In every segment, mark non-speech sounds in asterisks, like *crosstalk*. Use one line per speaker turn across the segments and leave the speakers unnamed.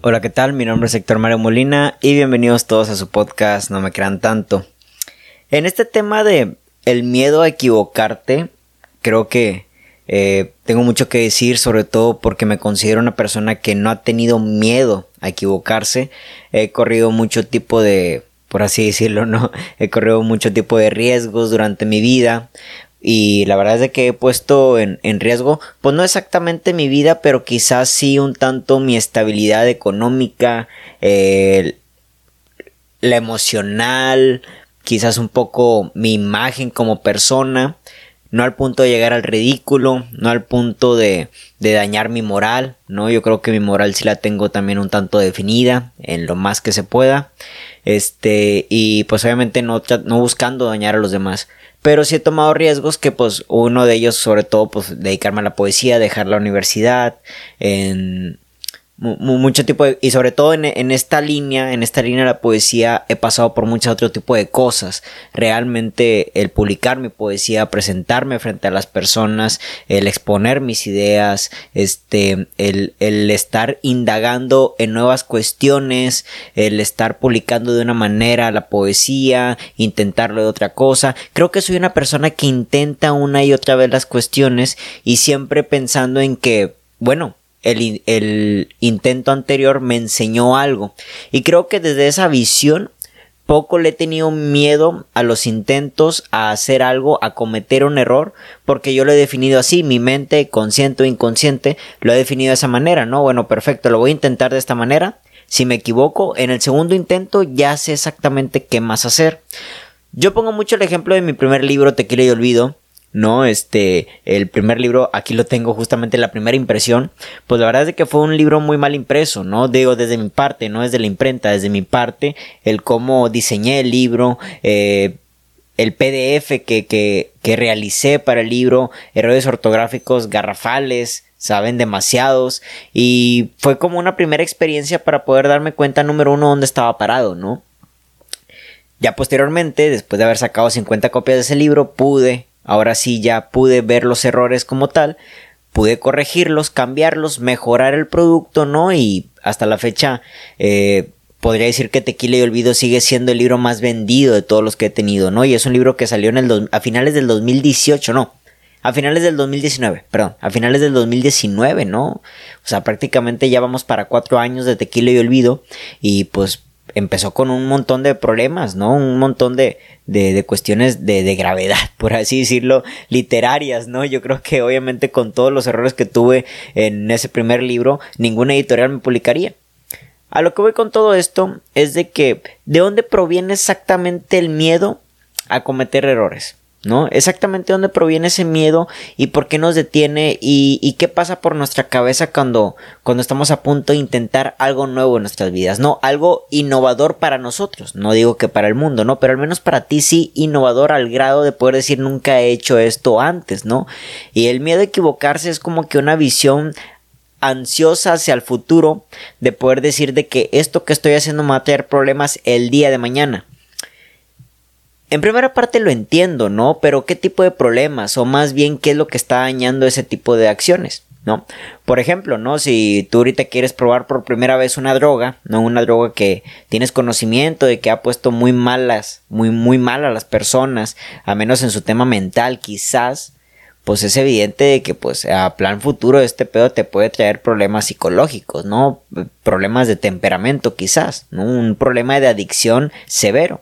Hola, ¿qué tal? Mi nombre es Héctor Mario Molina y bienvenidos todos a su podcast No me crean tanto. En este tema de el miedo a equivocarte, creo que eh, tengo mucho que decir, sobre todo porque me considero una persona que no ha tenido miedo a equivocarse. He corrido mucho tipo de, por así decirlo, ¿no? *laughs* He corrido mucho tipo de riesgos durante mi vida. Y la verdad es de que he puesto en, riesgo, pues no exactamente mi vida, pero quizás sí un tanto mi estabilidad económica, la emocional, quizás un poco mi imagen como persona, no al punto de llegar al ridículo, no al punto de, de dañar mi moral, ¿no? Yo creo que mi moral sí la tengo también un tanto definida, en lo más que se pueda, este, y pues obviamente no, no buscando dañar a los demás. Pero sí he tomado riesgos que pues uno de ellos sobre todo pues dedicarme a la poesía, dejar la universidad, en mucho tipo de, y sobre todo en, en, esta línea, en esta línea de la poesía he pasado por muchos otro tipo de cosas. Realmente el publicar mi poesía, presentarme frente a las personas, el exponer mis ideas, este, el, el estar indagando en nuevas cuestiones, el estar publicando de una manera la poesía, intentarlo de otra cosa. Creo que soy una persona que intenta una y otra vez las cuestiones y siempre pensando en que, bueno, el, intento anterior me enseñó algo. Y creo que desde esa visión poco le he tenido miedo a los intentos a hacer algo, a cometer un error, porque yo lo he definido así, mi mente, consciente o inconsciente, lo he definido de esa manera, ¿no? Bueno, perfecto, lo voy a intentar de esta manera. Si me equivoco, en el segundo intento ya sé exactamente qué más hacer. Yo pongo mucho el ejemplo de mi primer libro, Tequila y Olvido, ¿no? Este, el primer libro, aquí lo tengo justamente la primera impresión, pues la verdad es que fue un libro muy mal impreso, ¿no? Digo, desde mi parte, no desde la imprenta, desde mi parte, el cómo diseñé el libro, eh, el PDF que, que, que realicé para el libro, errores ortográficos garrafales, saben, demasiados, y fue como una primera experiencia para poder darme cuenta, número uno, dónde estaba parado, ¿no? Ya posteriormente, después de haber sacado 50 copias de ese libro, pude Ahora sí ya pude ver los errores como tal, pude corregirlos, cambiarlos, mejorar el producto, ¿no? Y hasta la fecha eh, podría decir que Tequila y Olvido sigue siendo el libro más vendido de todos los que he tenido, ¿no? Y es un libro que salió en el a finales del 2018, no. A finales del 2019, perdón, a finales del 2019, ¿no? O sea, prácticamente ya vamos para cuatro años de Tequila y Olvido y pues empezó con un montón de problemas, ¿no? Un montón de, de, cuestiones de, de, gravedad, *laughs* por así decirlo, literarias, ¿no? Yo creo que obviamente con todos los errores que tuve en ese primer libro, ninguna editorial me publicaría. A lo que voy con todo esto es de que, ¿de dónde proviene exactamente el miedo a cometer errores? ¿No? Exactamente dónde proviene ese miedo y por qué nos detiene y, qué pasa por nuestra cabeza cuando, cuando estamos a punto de intentar algo nuevo en nuestras vidas, ¿no? Algo innovador para nosotros, no digo que para el mundo, ¿no? Pero al menos para ti sí innovador al grado de poder decir nunca he hecho esto antes, ¿no? Y el miedo a equivocarse es como que una visión ansiosa hacia el futuro de poder decir de que esto que estoy haciendo me va a traer problemas el día de mañana. En primera parte lo entiendo, ¿no? Pero ¿qué tipo de problemas? O más bien, ¿qué es lo que está dañando ese tipo de acciones? ¿No? Por ejemplo, ¿no? Si tú ahorita quieres probar por primera vez una droga, ¿no? Una droga que tienes conocimiento de que ha puesto muy malas, muy, muy mal a las personas, a menos en su tema mental, quizás, pues es evidente de que, pues, a plan futuro este pedo te puede traer problemas psicológicos, ¿no? Problemas de temperamento, quizás, ¿no? Un problema de adicción severo.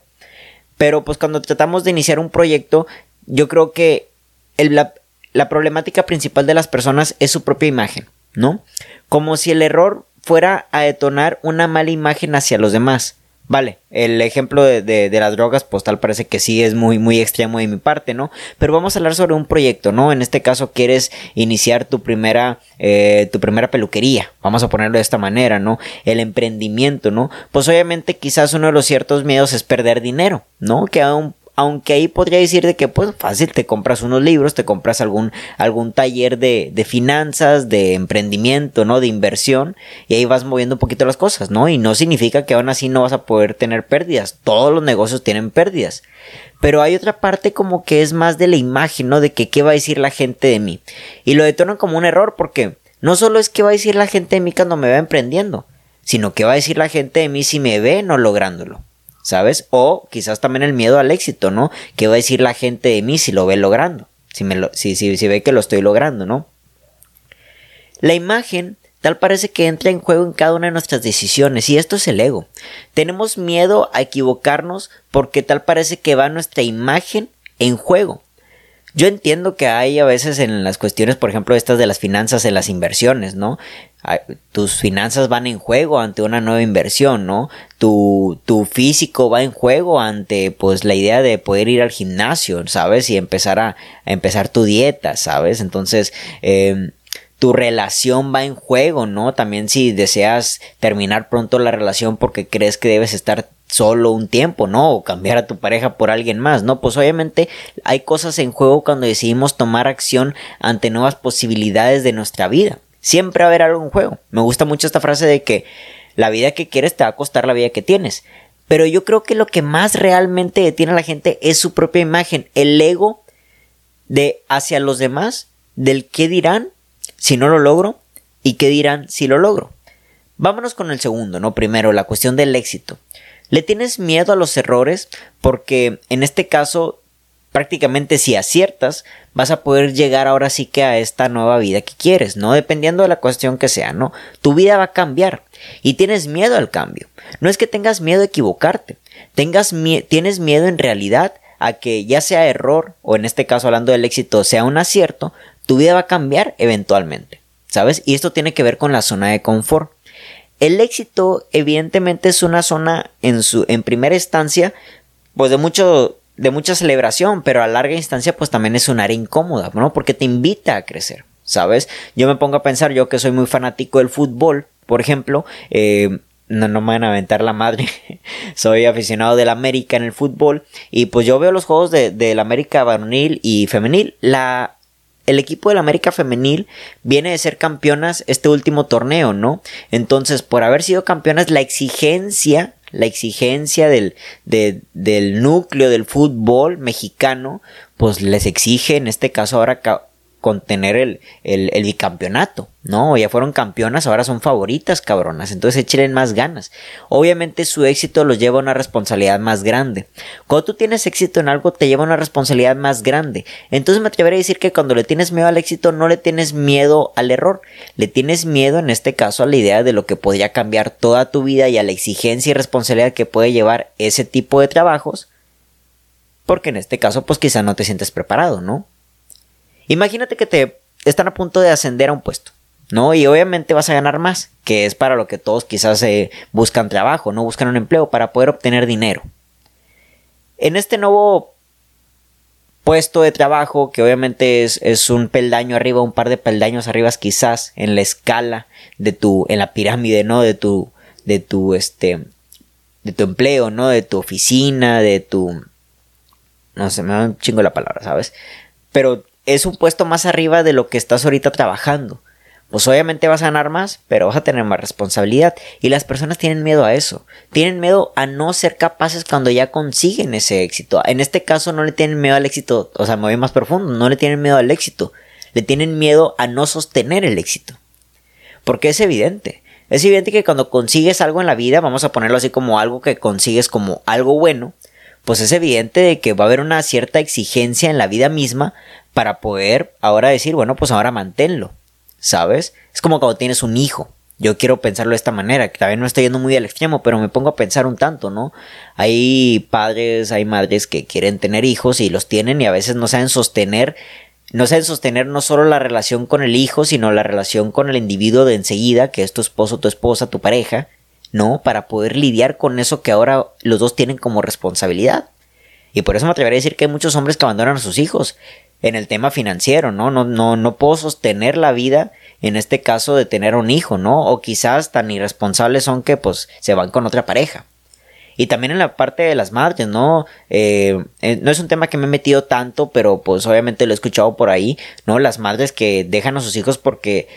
Pero pues cuando tratamos de iniciar un proyecto, yo creo que la, la problemática principal de las personas es su propia imagen, ¿no? Como si el error fuera a detonar una mala imagen hacia los demás. Vale, el ejemplo de, de, las drogas, pues tal parece que sí es muy, muy extremo de mi parte, ¿no? Pero vamos a hablar sobre un proyecto, ¿no? En este caso quieres iniciar tu primera, eh, tu primera peluquería, vamos a ponerlo de esta manera, ¿no? El emprendimiento, ¿no? Pues obviamente quizás uno de los ciertos miedos es perder dinero, ¿no? Que aún aunque ahí podría decir de que pues fácil te compras unos libros, te compras algún, algún taller de, de finanzas, de emprendimiento, ¿no? De inversión y ahí vas moviendo un poquito las cosas, ¿no? Y no significa que aún así no vas a poder tener pérdidas, todos los negocios tienen pérdidas. Pero hay otra parte como que es más de la imagen, ¿no? De que qué va a decir la gente de mí. Y lo detonan como un error porque no solo es qué va a decir la gente de mí cuando me va emprendiendo, sino qué va a decir la gente de mí si me ve no lográndolo. ¿Sabes? O quizás también el miedo al éxito, ¿no? ¿Qué va a decir la gente de mí si lo ve logrando? Si, me si, si ve que lo estoy logrando, ¿no? La imagen tal parece que entra en juego en cada una de nuestras decisiones y esto es el ego. Tenemos miedo a equivocarnos porque tal parece que va nuestra imagen en juego. Yo entiendo que hay a veces en las cuestiones, por ejemplo, estas de las finanzas, en las inversiones, ¿no? Tus finanzas van en juego ante una nueva inversión, ¿no? Tu, tu físico va en juego ante, pues, la idea de poder ir al gimnasio, ¿sabes? Y empezar a, empezar tu dieta, ¿sabes? Entonces, em, tu relación va en juego, ¿no? También si deseas terminar pronto la relación porque crees que debes estar solo un tiempo, ¿no? O cambiar a tu pareja por alguien más, ¿no? Pues obviamente hay cosas en juego cuando decidimos tomar acción ante nuevas posibilidades de nuestra vida. Siempre va a haber algo en juego. Me gusta mucho esta frase de que la vida que quieres te va a costar la vida que tienes. Pero yo creo que lo que más realmente detiene a la gente es su propia imagen, el ego de hacia los demás, del qué dirán si no lo logro y qué dirán si lo logro. Vámonos con el segundo, ¿no? Primero, la cuestión del éxito. ¿Le tienes miedo a los errores? Porque en este caso, prácticamente si aciertas, vas a poder llegar ahora sí que a esta nueva vida que quieres, ¿no? Dependiendo de la cuestión que sea, ¿no? Tu vida va a cambiar y tienes miedo al cambio. No es que tengas miedo a equivocarte, tengas tienes miedo en realidad a que ya sea error o en este caso hablando del éxito sea un acierto, tu vida va a cambiar eventualmente, ¿sabes? Y esto tiene que ver con la zona de confort. El éxito evidentemente es una zona en su en primera instancia pues de mucho de mucha celebración, pero a larga instancia pues también es un área incómoda, ¿no? Porque te invita a crecer, ¿sabes? Yo me pongo a pensar, yo que soy muy fanático del fútbol, por ejemplo, eh, no, no me van a aventar la madre. *laughs* Soy aficionado del América en el fútbol. Y pues yo veo los juegos de, del América varonil y femenil. La el equipo del América Femenil viene de ser campeonas este último torneo, ¿no? Entonces, por haber sido campeonas, la exigencia, la exigencia del, del núcleo del fútbol mexicano, pues les exige en este caso ahora contener el, el, bicampeonato, ¿no? Ya fueron campeonas, ahora son favoritas, cabronas, entonces échenle más ganas. Obviamente su éxito los lleva a una responsabilidad más grande. Cuando tú tienes éxito en algo, te lleva a una responsabilidad más grande. Entonces me atrevería a decir que cuando le tienes miedo al éxito, no le tienes miedo al error, le tienes miedo en este caso a la idea de lo que podría cambiar toda tu vida y a la exigencia y responsabilidad que puede llevar ese tipo de trabajos, porque en este caso, pues quizá no te sientes preparado, ¿no? Imagínate que te están a punto de ascender a un puesto, ¿no? Y obviamente vas a ganar más, que es para lo que todos quizás eh, buscan trabajo, ¿no? Buscan un empleo para poder obtener dinero. En este nuevo puesto de trabajo, que obviamente es, es, un peldaño arriba, un par de peldaños arriba quizás en la escala de tu, en la pirámide, ¿no? De tu, de tu, este, de tu empleo, ¿no? De tu oficina, de tu, no sé, me da un chingo la palabra, ¿sabes? Pero es un puesto más arriba de lo que estás ahorita trabajando. Pues obviamente vas a ganar más, pero vas a tener más responsabilidad. Y las personas tienen miedo a eso. Tienen miedo a no ser capaces cuando ya consiguen ese éxito. En este caso no le tienen miedo al éxito, o sea, me voy más profundo, no le tienen miedo al éxito. Le tienen miedo a no sostener el éxito. Porque es evidente. Es evidente que cuando consigues algo en la vida, vamos a ponerlo así como algo que consigues como algo bueno, pues es evidente de que va a haber una cierta exigencia en la vida misma para poder ahora decir, bueno, pues ahora manténlo, ¿sabes? Es como cuando tienes un hijo. Yo quiero pensarlo de esta manera, que también no estoy yendo muy al extremo, pero me pongo a pensar un tanto, ¿no? Hay padres, hay madres que quieren tener hijos y los tienen y a veces no saben sostener, no saben sostener no solo la relación con el hijo, sino la relación con el individuo de enseguida, que es tu esposo, tu esposa, tu pareja, ¿no? Para poder lidiar con eso que ahora los dos tienen como responsabilidad. Y por eso me atrevería a decir que hay muchos hombres que abandonan a sus hijos en el tema financiero, ¿no? No, no, no puedo sostener la vida en este caso de tener un hijo, ¿no? O quizás tan irresponsables son que pues se van con otra pareja. Y también en la parte de las madres, ¿no? Eh, eh, no es un tema que me he metido tanto, pero pues obviamente lo he escuchado por ahí, ¿no? Las madres que dejan a sus hijos porque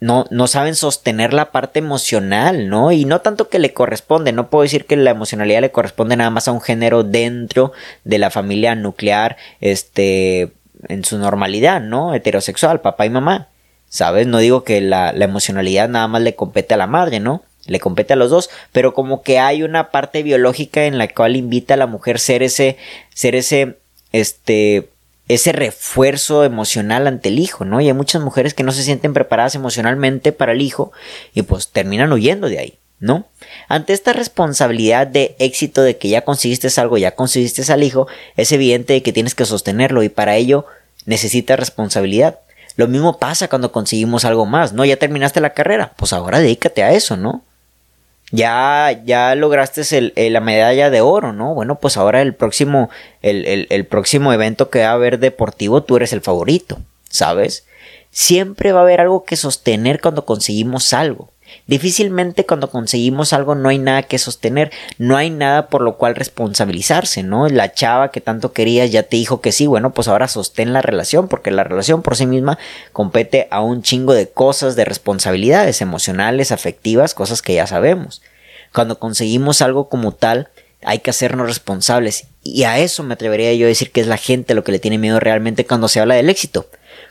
no, no saben sostener la parte emocional, ¿no? Y no tanto que le corresponde, no puedo decir que la emocionalidad le corresponde nada más a un género dentro de la familia nuclear, este, en su normalidad, ¿no? Heterosexual, papá y mamá. ¿Sabes? No digo que la, la emocionalidad nada más le compete a la madre, ¿no? le compete a los dos, pero como que hay una parte biológica en la cual invita a la mujer ser ese, ser ese, este, ese refuerzo emocional ante el hijo, ¿no? Y hay muchas mujeres que no se sienten preparadas emocionalmente para el hijo y pues terminan huyendo de ahí, ¿no? Ante esta responsabilidad de éxito de que ya conseguiste algo, ya conseguiste al hijo, es evidente que tienes que sostenerlo y para ello necesitas responsabilidad. Lo mismo pasa cuando conseguimos algo más, ¿no? Ya terminaste la carrera, pues ahora dedícate a eso, ¿no? Ya, ya lograste la medalla de oro, ¿no? Bueno, pues ahora el próximo, el, el próximo evento que va a haber deportivo, tú eres el favorito, ¿sabes? Siempre va a haber algo que sostener cuando conseguimos algo. Difícilmente cuando conseguimos algo no hay nada que sostener, no hay nada por lo cual responsabilizarse, ¿no? La chava que tanto querías ya te dijo que sí, bueno, pues ahora sostén la relación, porque la relación por sí misma compete a un chingo de cosas, de responsabilidades emocionales, afectivas, cosas que ya sabemos. Cuando conseguimos algo como tal, hay que hacernos responsables. Y a eso me atrevería yo a decir que es la gente lo que le tiene miedo realmente cuando se habla del éxito.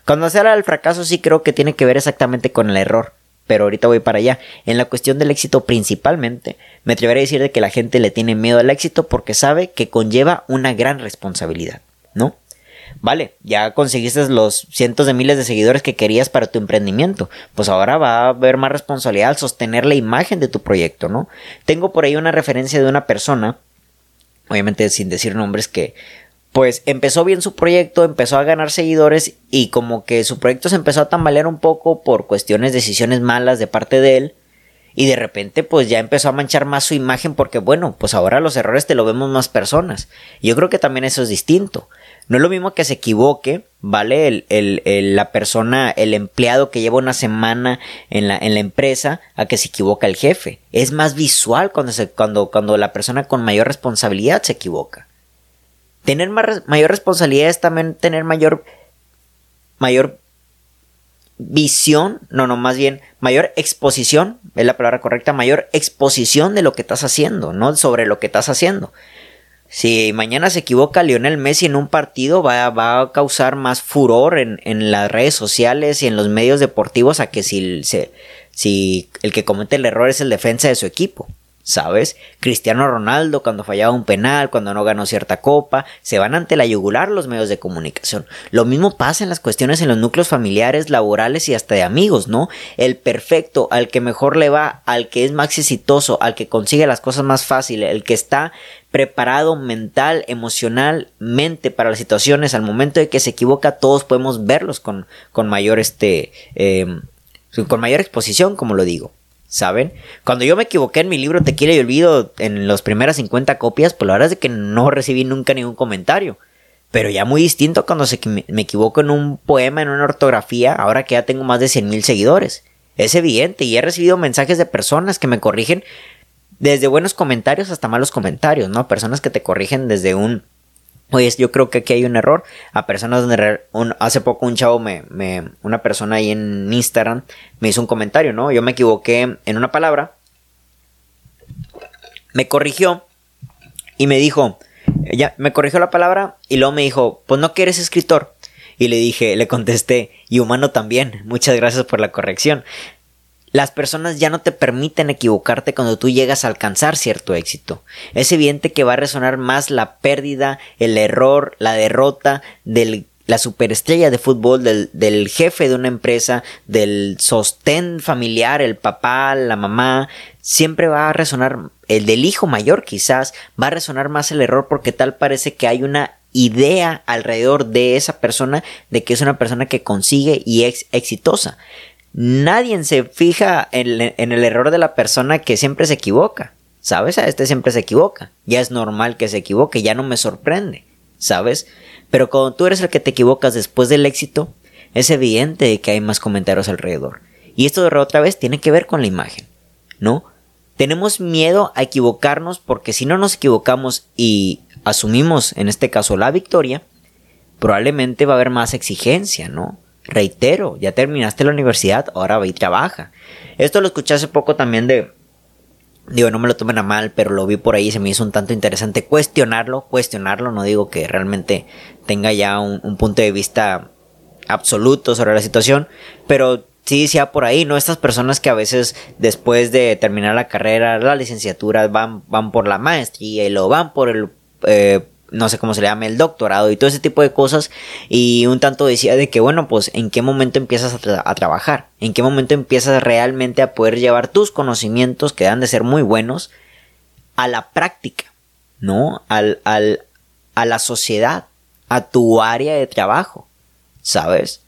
Cuando se habla del fracaso sí creo que tiene que ver exactamente con el error pero ahorita voy para allá. En la cuestión del éxito principalmente, me atrevería a decir de que la gente le tiene miedo al éxito porque sabe que conlleva una gran responsabilidad, ¿no? Vale, ya conseguiste los cientos de miles de seguidores que querías para tu emprendimiento, pues ahora va a haber más responsabilidad al sostener la imagen de tu proyecto, ¿no? Tengo por ahí una referencia de una persona, obviamente sin decir nombres, que pues empezó bien su proyecto, empezó a ganar seguidores y como que su proyecto se empezó a tambalear un poco por cuestiones, decisiones malas de parte de él. Y de repente pues ya empezó a manchar más su imagen porque bueno, pues ahora los errores te lo vemos más personas. yo creo que también eso es distinto. No es lo mismo que se equivoque, ¿vale? La persona, el empleado que lleva una semana en la, en la empresa a que se equivoca el jefe. Es más visual cuando, se, cuando, cuando la persona con mayor responsabilidad se equivoca. Tener mayor responsabilidad es también tener mayor, mayor visión, no, no, más bien mayor exposición, es la palabra correcta, mayor exposición de lo que estás haciendo, ¿no? Sobre lo que estás haciendo. Si mañana se equivoca Lionel Messi en un partido, va, va a causar más furor en, en, las redes sociales y en los medios deportivos a que si, si el que comete el error es el defensa de su equipo. ¿Sabes? Cristiano Ronaldo cuando fallaba un penal, cuando no ganó cierta copa, se van ante la yugular los medios de comunicación. Lo mismo pasa en las cuestiones en los núcleos familiares, laborales y hasta de amigos, ¿no? El perfecto, al que mejor le va, al que es más exitoso, al que consigue las cosas más fáciles, el que está preparado mental, emocionalmente para las situaciones, al momento de que se equivoca, todos podemos verlos con, con mayor este, em, con mayor exposición, como lo digo. ¿Saben? Cuando yo me equivoqué en mi libro Tequila y Olvido en las primeras 50 copias, pues la verdad es que no recibí nunca ningún comentario. Pero ya muy distinto cuando se, me equivoco en un poema, en una ortografía, ahora que ya tengo más de 100 mil seguidores. Es evidente y he recibido mensajes de personas que me corrigen desde buenos comentarios hasta malos comentarios, ¿no? Personas que te corrigen desde un Oye, yo creo que aquí hay un error. A personas donde hace poco un chavo me, me, una persona ahí en Instagram me hizo un comentario, ¿no? Yo me equivoqué en una palabra. Me corrigió y me dijo, ya, me corrigió la palabra y luego me dijo, pues no que eres escritor. Y le dije, le contesté, y humano también. *laughs* Muchas gracias por la corrección. Las personas ya no te permiten equivocarte cuando tú llegas a alcanzar cierto éxito. Es evidente que va a resonar más la pérdida, el error, la derrota de la superestrella de fútbol, del, del, jefe de una empresa, del sostén familiar, el papá, la mamá, siempre va a resonar, el del hijo mayor quizás, va a resonar más el error porque tal parece que hay una idea alrededor de esa persona de que es una persona que consigue y es exitosa. Nadie se fija en, el error de la persona que siempre se equivoca. ¿Sabes? A este siempre se equivoca. Ya es normal que se equivoque, ya no me sorprende. ¿Sabes? Pero cuando tú eres el que te equivocas después del éxito, es evidente que hay más comentarios alrededor. Y esto de otra vez tiene que ver con la imagen. ¿No? Tenemos miedo a equivocarnos porque si no nos equivocamos y asumimos en este caso la victoria, probablemente va a haber más exigencia, ¿no? Reitero, ya terminaste la universidad, ahora ve y trabaja. Esto lo escuché hace poco también de... Digo, no me lo tomen a mal, pero lo vi por ahí y se me hizo un tanto interesante cuestionarlo, cuestionarlo, no digo que realmente tenga ya un, punto de vista absoluto sobre la situación, pero sí decía por ahí, ¿no? Estas personas que a veces después de terminar la carrera, la licenciatura, van, van por la maestría y lo van por el, eh, no sé cómo se le llama, el doctorado y todo ese tipo de cosas. Y un tanto decía de que, bueno, pues en qué momento empiezas a, trabajar, en qué momento empiezas realmente a poder llevar tus conocimientos, que dan de ser muy buenos, a la práctica, ¿no? Al, al, a la sociedad, a tu área de trabajo, ¿sabes?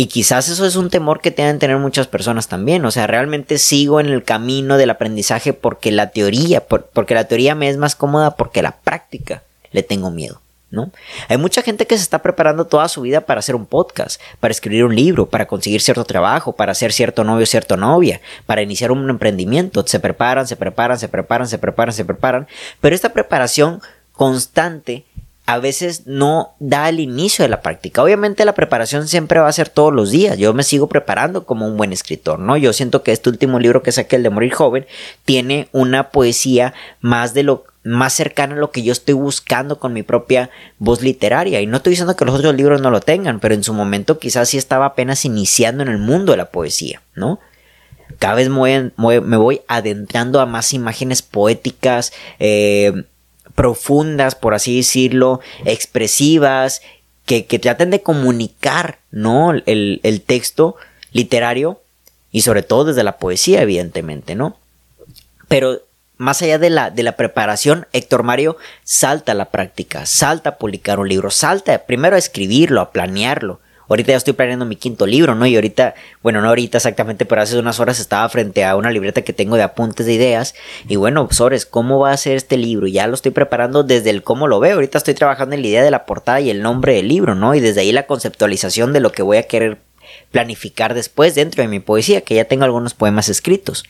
Y quizás eso es un temor que deben tener muchas personas también. O sea, realmente sigo en el camino del aprendizaje porque la teoría, porque la teoría me es más cómoda, porque la práctica le tengo miedo. ¿No? Hay mucha gente que se está preparando toda su vida para hacer un podcast, para escribir un libro, para conseguir cierto trabajo, para hacer cierto novio, cierta novia, para iniciar un emprendimiento. Se preparan, se preparan, se preparan, se preparan, se preparan. Pero esta preparación constante a veces no da el inicio de la práctica. Obviamente la preparación siempre va a ser todos los días. Yo me sigo preparando como un buen escritor, ¿no? Yo siento que este último libro que saqué, el de Morir Joven, tiene una poesía más de lo más cercana a lo que yo estoy buscando con mi propia voz literaria. Y no estoy diciendo que los otros libros no lo tengan, pero en su momento quizás sí estaba apenas iniciando en el mundo de la poesía, ¿no? Cada vez me voy, adentrando a más imágenes poéticas, eh, profundas, por así decirlo, expresivas, que, traten de comunicar, ¿no? El, el, texto literario y sobre todo desde la poesía, evidentemente, ¿no? Pero más allá de la, de la preparación, Héctor Mario salta a la práctica, salta a publicar un libro, salta primero a escribirlo, a planearlo, Ahorita ya estoy planeando mi quinto libro, ¿no? Y ahorita, bueno, no ahorita exactamente, pero hace unas horas estaba frente a una libreta que tengo de apuntes de ideas. Y bueno, Sores, ¿cómo va a ser este libro? Ya lo estoy preparando desde el cómo lo veo. Ahorita estoy trabajando en la idea de la portada y el nombre del libro, ¿no? Y desde ahí la conceptualización de lo que voy a querer planificar después dentro de mi poesía, que ya tengo algunos poemas escritos.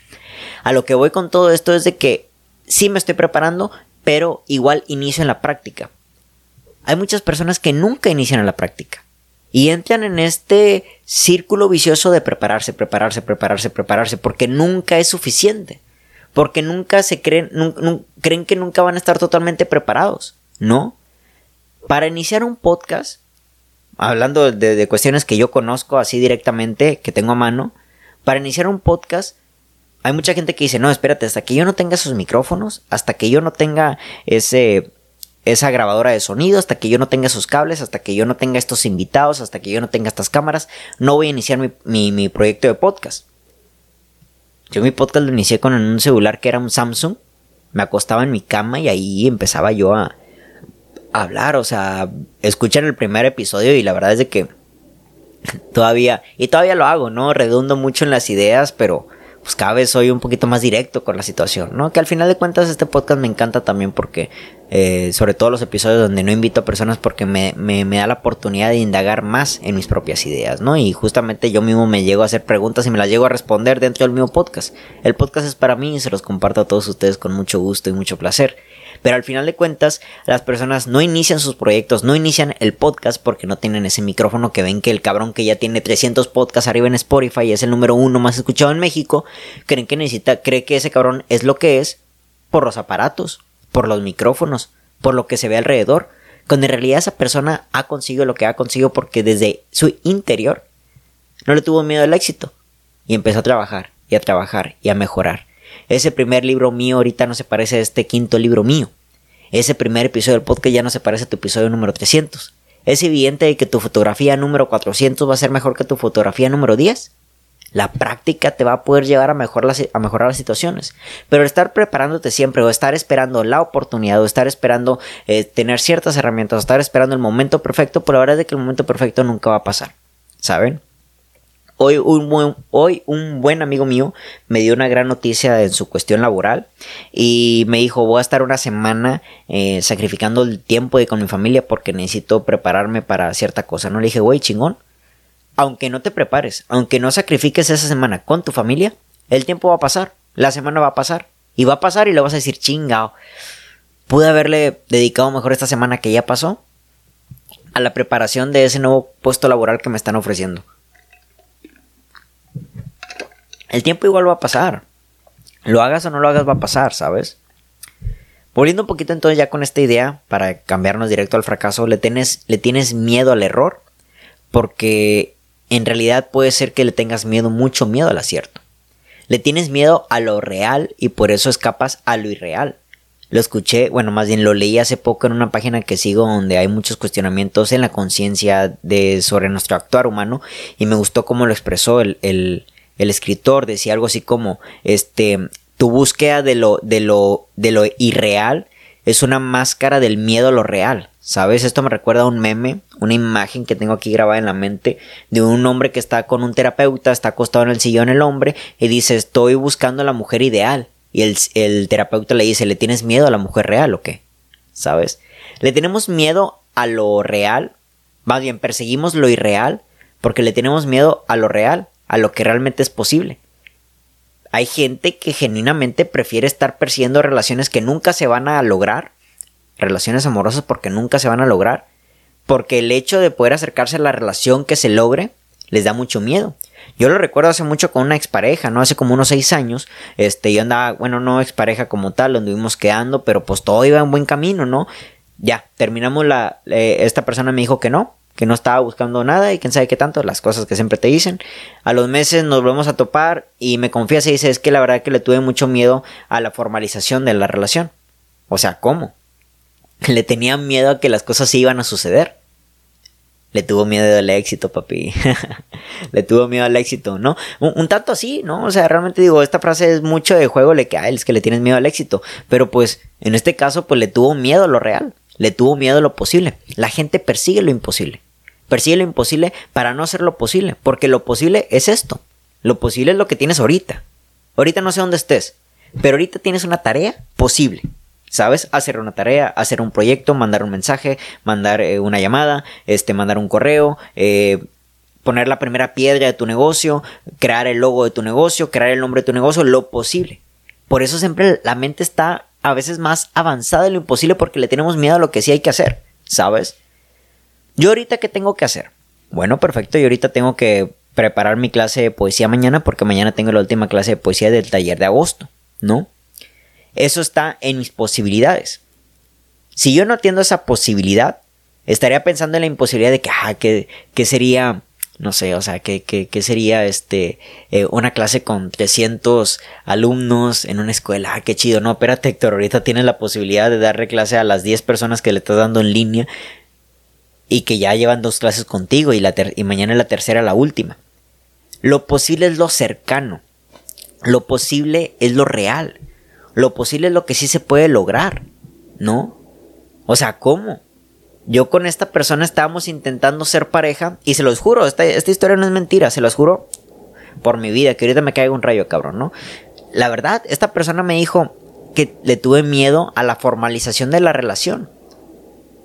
A lo que voy con todo esto es de que sí me estoy preparando, pero igual inicio en la práctica. Hay muchas personas que nunca inician en la práctica y entran en este círculo vicioso de prepararse, prepararse, prepararse, prepararse, porque nunca es suficiente, porque nunca se creen, creen que nunca van a estar totalmente preparados, ¿no? Para iniciar un podcast, hablando de, de cuestiones que yo conozco así directamente, que tengo a mano, para iniciar un podcast hay mucha gente que dice, no, espérate, hasta que yo no tenga esos micrófonos, hasta que yo no tenga ese esa grabadora de sonido, hasta que yo no tenga esos cables, hasta que yo no tenga estos invitados, hasta que yo no tenga estas cámaras, no voy a iniciar mi, proyecto de podcast. Yo mi podcast lo inicié con un celular que era un Samsung. Me acostaba en mi cama y ahí empezaba yo a, hablar. O sea, escuchan el primer episodio y la verdad es de que todavía, y todavía lo hago, ¿no? Redundo mucho en las ideas, pero pues cada vez soy un poquito más directo con la situación, ¿no? Que al final de cuentas este podcast me encanta también porque, eh, sobre todo los episodios donde no invito a personas porque me, me, me, da la oportunidad de indagar más en mis propias ideas, ¿no? Y justamente yo mismo me llego a hacer preguntas y me las llego a responder dentro del mismo podcast. El podcast es para mí y se los comparto a todos ustedes con mucho gusto y mucho placer. Pero al final de cuentas, las personas no inician sus proyectos, no inician el podcast porque no tienen ese micrófono que ven que el cabrón que ya tiene 300 podcasts arriba en Spotify y es el número uno más escuchado en México, creen que necesita, cree que ese cabrón es lo que es por los aparatos, por los micrófonos, por lo que se ve alrededor. Cuando en realidad esa persona ha conseguido lo que ha conseguido porque desde su interior no le tuvo miedo al éxito y empezó a trabajar y a trabajar y a mejorar. Ese primer libro mío ahorita no se parece a este quinto libro mío. Ese primer episodio del podcast ya no se parece a tu episodio número 300. Es evidente que tu fotografía número 400 va a ser mejor que tu fotografía número 10. La práctica te va a poder llevar a, a mejorar las situaciones. Pero estar preparándote siempre o estar esperando la oportunidad o estar esperando eh, tener ciertas herramientas o estar esperando el momento perfecto, por la verdad es que el momento perfecto nunca va a pasar. ¿Saben? Hoy un, buen, hoy un buen amigo mío me dio una gran noticia en su cuestión laboral y me dijo voy a estar una semana eh, sacrificando el tiempo de con mi familia porque necesito prepararme para cierta cosa. No le dije, güey, chingón. Aunque no te prepares, aunque no sacrifiques esa semana con tu familia, el tiempo va a pasar, la semana va a pasar y va a pasar y le vas a decir, chingao, pude haberle dedicado mejor esta semana que ya pasó a la preparación de ese nuevo puesto laboral que me están ofreciendo el tiempo igual va a pasar. Lo hagas o no lo hagas va a pasar, ¿sabes? Volviendo un poquito entonces ya con esta idea, para cambiarnos directo al fracaso, le tienes, le tienes miedo al error, porque en realidad puede ser que le tengas miedo, mucho miedo al acierto. Le tienes miedo a lo real y por eso escapas a lo irreal. Lo escuché, bueno, más bien lo leí hace poco en una página que sigo donde hay muchos cuestionamientos en la conciencia de sobre nuestro actuar humano y me gustó cómo lo expresó el, el, el escritor. Decía algo así como, este, tu búsqueda de lo, de lo, de lo irreal es una máscara del miedo a lo real. ¿Sabes? Esto me recuerda a un meme, una imagen que tengo aquí grabada en la mente de un hombre que está con un terapeuta, está acostado en el sillón el hombre y dice estoy buscando a la mujer ideal. Y el, el terapeuta le dice, ¿le tienes miedo a la mujer real o qué? ¿Sabes? Le tenemos miedo a lo real, más bien perseguimos lo irreal porque le tenemos miedo a lo real, a lo que realmente es posible. Hay gente que genuinamente prefiere estar persiguiendo relaciones que nunca se van a lograr relaciones amorosas porque nunca se van a lograr. Porque el hecho de poder acercarse a la relación que se logre les da mucho miedo. Yo lo recuerdo hace mucho con una expareja, ¿no? Hace como unos seis años. Este, yo andaba, bueno, no expareja como tal, donde anduvimos quedando, pero pues todo iba en buen camino, ¿no? Ya, terminamos la. Eh, esta persona me dijo que no, que no estaba buscando nada y quién sabe qué tanto, las cosas que siempre te dicen. A los meses nos volvemos a topar y me confiesa y dice, es que la verdad que le tuve mucho miedo a la formalización de la relación. O sea, ¿cómo? *laughs* Le tenía miedo a que las cosas iban a suceder. Le tuvo miedo al éxito, papi. *laughs* le tuvo miedo al éxito, ¿no? Un, tanto así, ¿no? O sea, realmente digo, esta frase es mucho de juego, le que es que le tienes miedo al éxito. Pero pues, en este caso, pues le tuvo miedo a lo real. Le tuvo miedo a lo posible. La gente persigue lo imposible. Persigue lo imposible para no hacer lo posible. Porque lo posible es esto. Lo posible es lo que tienes ahorita. Ahorita no sé dónde estés. Pero ahorita tienes una tarea posible. ¿Sabes? Hacer una tarea, hacer un proyecto, mandar un mensaje, mandar eh, una llamada, este, mandar un correo, eh, poner la primera piedra de tu negocio, crear el logo de tu negocio, crear el nombre de tu negocio, lo posible. Por eso siempre la mente está a veces más avanzada de lo imposible porque le tenemos miedo a lo que sí hay que hacer, ¿sabes? Yo ahorita qué tengo que hacer? Bueno, perfecto, yo ahorita tengo que preparar mi clase de poesía mañana porque mañana tengo la última clase de poesía del taller de agosto, ¿no? Eso está en mis posibilidades. Si yo no atiendo esa posibilidad, estaría pensando en la imposibilidad de que, ah, que, sería, no sé, o sea, que, que, sería este, eh, una clase con 300 alumnos en una escuela, ah, qué chido, no, espérate Héctor, ahorita tienes la posibilidad de darle clase a las 10 personas que le estás dando en línea y que ya llevan dos clases contigo y, la y mañana la tercera, la última. Lo posible es lo cercano, lo posible es lo real. Lo posible es lo que sí se puede lograr, ¿no? O sea, ¿cómo? Yo con esta persona estábamos intentando ser pareja y se los juro, esta, esta historia no es mentira, se los juro por mi vida, que ahorita me caiga un rayo, cabrón, ¿no? La verdad, esta persona me dijo que le tuve miedo a la formalización de la relación.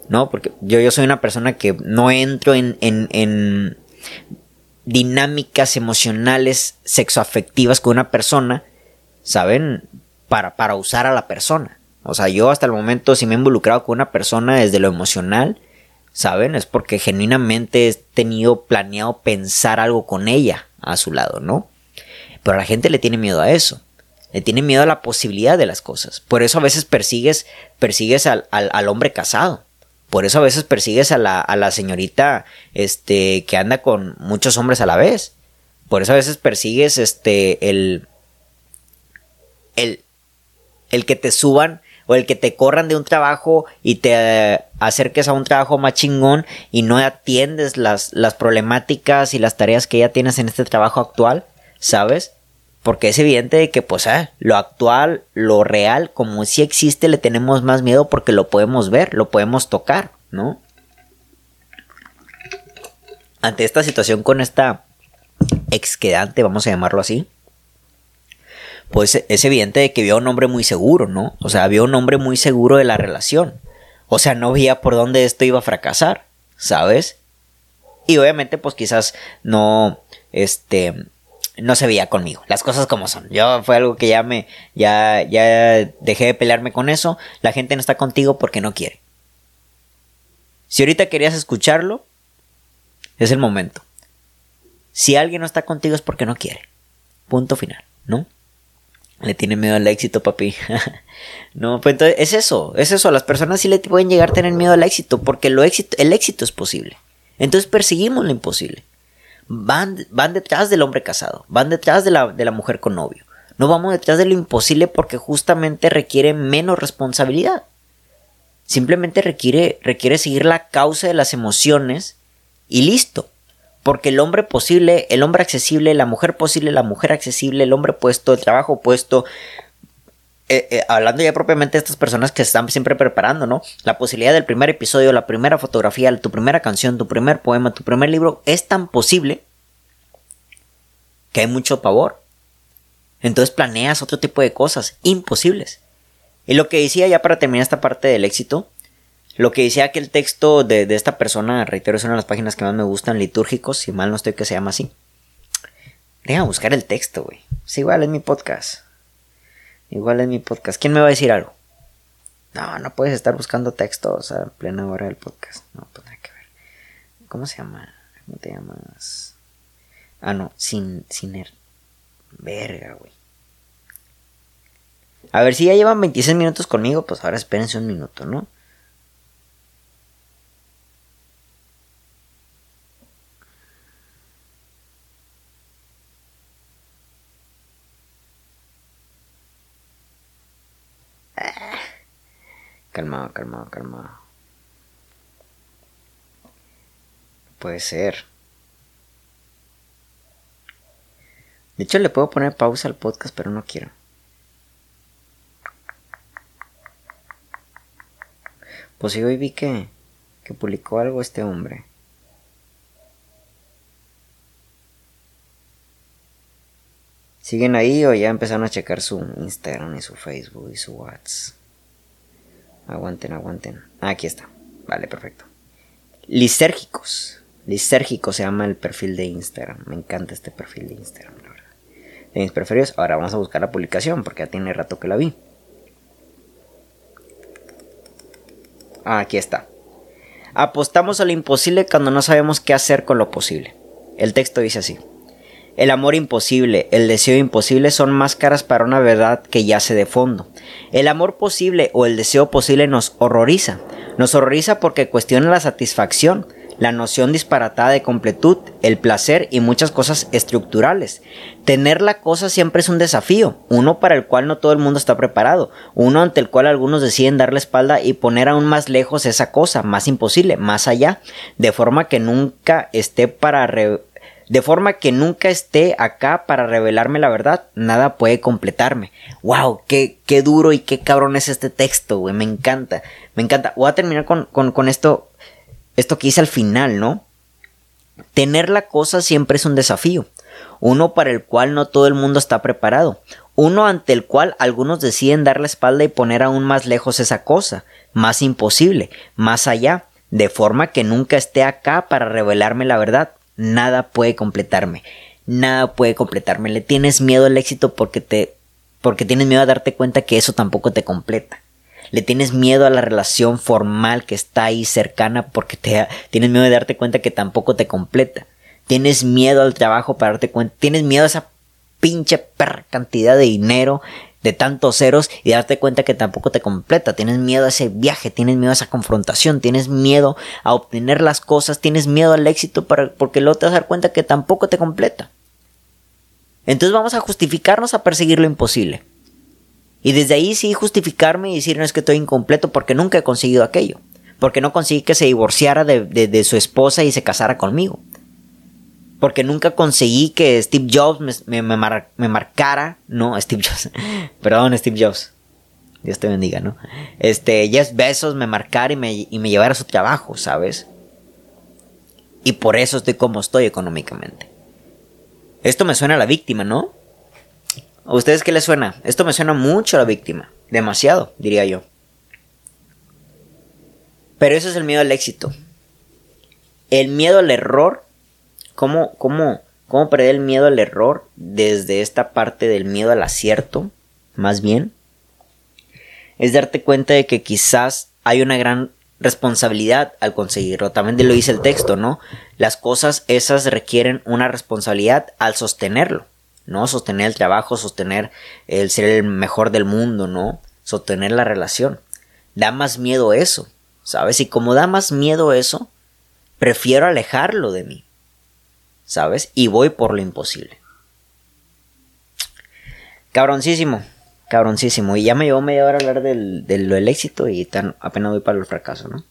¿No? Porque yo, yo soy una persona que no entro en, en, en dinámicas emocionales sexoafectivas con una persona, ¿saben? Para, para usar a la persona. O sea, yo hasta el momento si me he involucrado con una persona desde lo emocional, ¿saben? Es porque genuinamente he tenido planeado pensar algo con ella a su lado, ¿no? Pero a la gente le tiene miedo a eso. Le tiene miedo a la posibilidad de las cosas. Por eso a veces persigues, persigues al, al, hombre casado. Por eso a veces persigues a la, a la señorita este, que anda con muchos hombres a la vez. Por eso a veces persigues este, el, el, el que te suban o el que te corran de un trabajo y te eh, acerques a un trabajo más chingón y no atiendes las, las problemáticas y las tareas que ya tienes en este trabajo actual, ¿sabes? Porque es evidente que pues eh, lo actual, lo real, como si existe, le tenemos más miedo porque lo podemos ver, lo podemos tocar, ¿no? Ante esta situación con esta exquedante, vamos a llamarlo así, pues es evidente que había un hombre muy seguro, ¿no? O sea, había un hombre muy seguro de la relación. O sea, no veía por dónde esto iba a fracasar, ¿sabes? Y obviamente, pues quizás no, este, no se veía conmigo. Las cosas como son. Yo fue algo que ya me, ya, ya dejé de pelearme con eso. La gente no está contigo porque no quiere. Si ahorita querías escucharlo, es el momento. Si alguien no está contigo es porque no quiere. Punto final, ¿no? Le tiene miedo al éxito, papi. *laughs* no, pues entonces es eso, es eso. Las personas sí le pueden llegar a tener miedo al éxito porque lo éxito, el éxito es posible. Entonces perseguimos lo imposible. van, van detrás del hombre casado, van detrás de la, de la mujer con novio. No vamos detrás de lo imposible porque justamente requiere menos responsabilidad. Simplemente requiere, requiere seguir la causa de las emociones y listo. Porque el hombre posible, el hombre accesible, la mujer posible, la mujer accesible, el hombre puesto, el trabajo puesto, eh, eh, hablando ya propiamente de estas personas que se están siempre preparando, ¿no? La posibilidad del primer episodio, la primera fotografía, tu primera canción, tu primer poema, tu primer libro, es tan posible que hay mucho pavor. Entonces planeas otro tipo de cosas imposibles. Y lo que decía ya para terminar esta parte del éxito, lo que decía que el texto de, de esta persona, reitero, es una de las páginas que más me gustan, litúrgicos, si mal no estoy que se llama así. Deja buscar el texto, güey. Es igual, es mi podcast. Igual es mi podcast. ¿Quién me va a decir algo? No, no puedes estar buscando textos a plena hora del podcast. No, pues nada que ver. ¿Cómo se llama? ¿Cómo te llamas? Ah, no, sin, sin er... Verga, güey. A ver, si ya llevan 26 minutos conmigo, pues ahora espérense un minuto, ¿no? Calmado, calmado, calmado. Puede ser. De hecho, le puedo poner pausa al podcast, pero no quiero. Pues sí, hoy vi que, que publicó algo este hombre. ¿Siguen ahí o ya empezaron a checar su Instagram y su Facebook y su WhatsApp? Aguanten, aguanten. Ah, aquí está. Vale, perfecto. Lisérgicos. Lisérgicos se llama el perfil de Instagram. Me encanta este perfil de Instagram, la verdad. De mis preferidos. Ahora vamos a buscar la publicación porque ya tiene rato que la vi. Ah, aquí está. Apostamos a lo imposible cuando no sabemos qué hacer con lo posible. El texto dice así. El amor imposible, el deseo imposible son máscaras para una verdad que yace de fondo. El amor posible o el deseo posible nos horroriza. Nos horroriza porque cuestiona la satisfacción, la noción disparatada de completud, el placer y muchas cosas estructurales. Tener la cosa siempre es un desafío, uno para el cual no todo el mundo está preparado, uno ante el cual algunos deciden dar la espalda y poner aún más lejos esa cosa, más imposible, más allá, de forma que nunca esté para de forma que nunca esté acá para revelarme la verdad, nada puede completarme. Wow, qué, qué duro y qué cabrón es este texto, güey, me encanta, me encanta. Voy a terminar con, con, con esto, esto que hice al final, ¿no? Tener la cosa siempre es un desafío, uno para el cual no todo el mundo está preparado, uno ante el cual algunos deciden dar la espalda y poner aún más lejos esa cosa, más imposible, más allá, de forma que nunca esté acá para revelarme la verdad, nada puede completarme. Nada puede completarme. Le tienes miedo al éxito porque te porque tienes miedo a darte cuenta que eso tampoco te completa. Le tienes miedo a la relación formal que está ahí cercana porque te tienes miedo de darte cuenta que tampoco te completa. Tienes miedo al trabajo para darte cuenta. Tienes miedo a esa pinche perra cantidad de dinero de tantos ceros y darte cuenta que tampoco te completa. Tienes miedo a ese viaje, tienes miedo a esa confrontación, tienes miedo a obtener las cosas, tienes miedo al éxito para, porque luego te vas a dar cuenta que tampoco te completa. Entonces vamos a justificarnos a perseguir lo imposible. Y desde ahí sí justificarme y decir no es que estoy incompleto porque nunca he conseguido aquello. Porque no conseguí que se divorciara de, de su esposa y se casara conmigo porque nunca conseguí que Steve Jobs me, marcara, no, *laughs* Steve Jobs, perdón, Steve Jobs, Dios te bendiga, ¿no? Este, Jeff Bezos me marcara y me, y me llevara a su trabajo, ¿sabes? Y por eso estoy como estoy económicamente. Esto me suena a la víctima, ¿no? ¿A ustedes qué les suena? Esto me suena mucho a la víctima. Demasiado, diría yo. Pero eso es el miedo al éxito. El miedo al error ¿Cómo, cómo, cómo perder el miedo al error desde esta parte del miedo al acierto, más bien? Es darte cuenta de que quizás hay una gran responsabilidad al conseguirlo. También lo dice el texto, ¿no? Las cosas esas requieren una responsabilidad al sostenerlo, ¿no? Sostener el trabajo, sostener el ser el mejor del mundo, ¿no? Sostener la relación. Da más miedo eso, ¿sabes? Y como da más miedo eso, prefiero alejarlo de mí. ¿Sabes? Y voy por lo imposible. Cabroncísimo, cabroncísimo. Y ya me llevó media hora hablar del, del, éxito y tan, apenas voy para el fracaso, ¿no?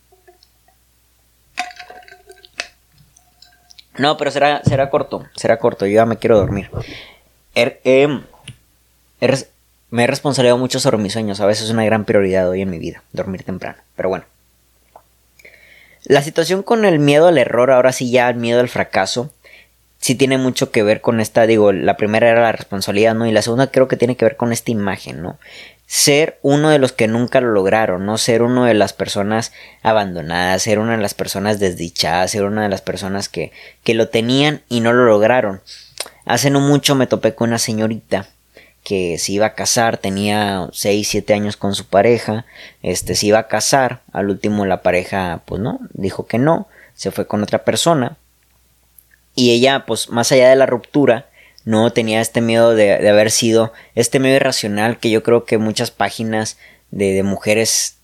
No, pero será, será corto, será corto, yo ya me quiero dormir. Er, em, me he responsabilizado mucho sobre mis sueños, a veces es una gran prioridad hoy en mi vida, dormir temprano, pero bueno. La situación con el miedo al error, ahora sí ya el miedo al fracaso, sí tiene mucho que ver con esta, digo, la primera era la responsabilidad, ¿no? Y la segunda creo que tiene que ver con esta imagen, ¿no? Ser uno de los que nunca lo lograron, no ser uno de las personas abandonadas, ser una de las personas desdichadas, ser una de las personas que, que lo tenían y no lo lograron. Hace no mucho me topé con una señorita que se iba a casar, tenía 6, 7 años con su pareja, este se iba a casar, al último la pareja pues no, dijo que no, se fue con otra persona y ella, pues más allá de la ruptura, no tenía este miedo de, haber sido, este miedo irracional que yo creo que muchas páginas de, mujeres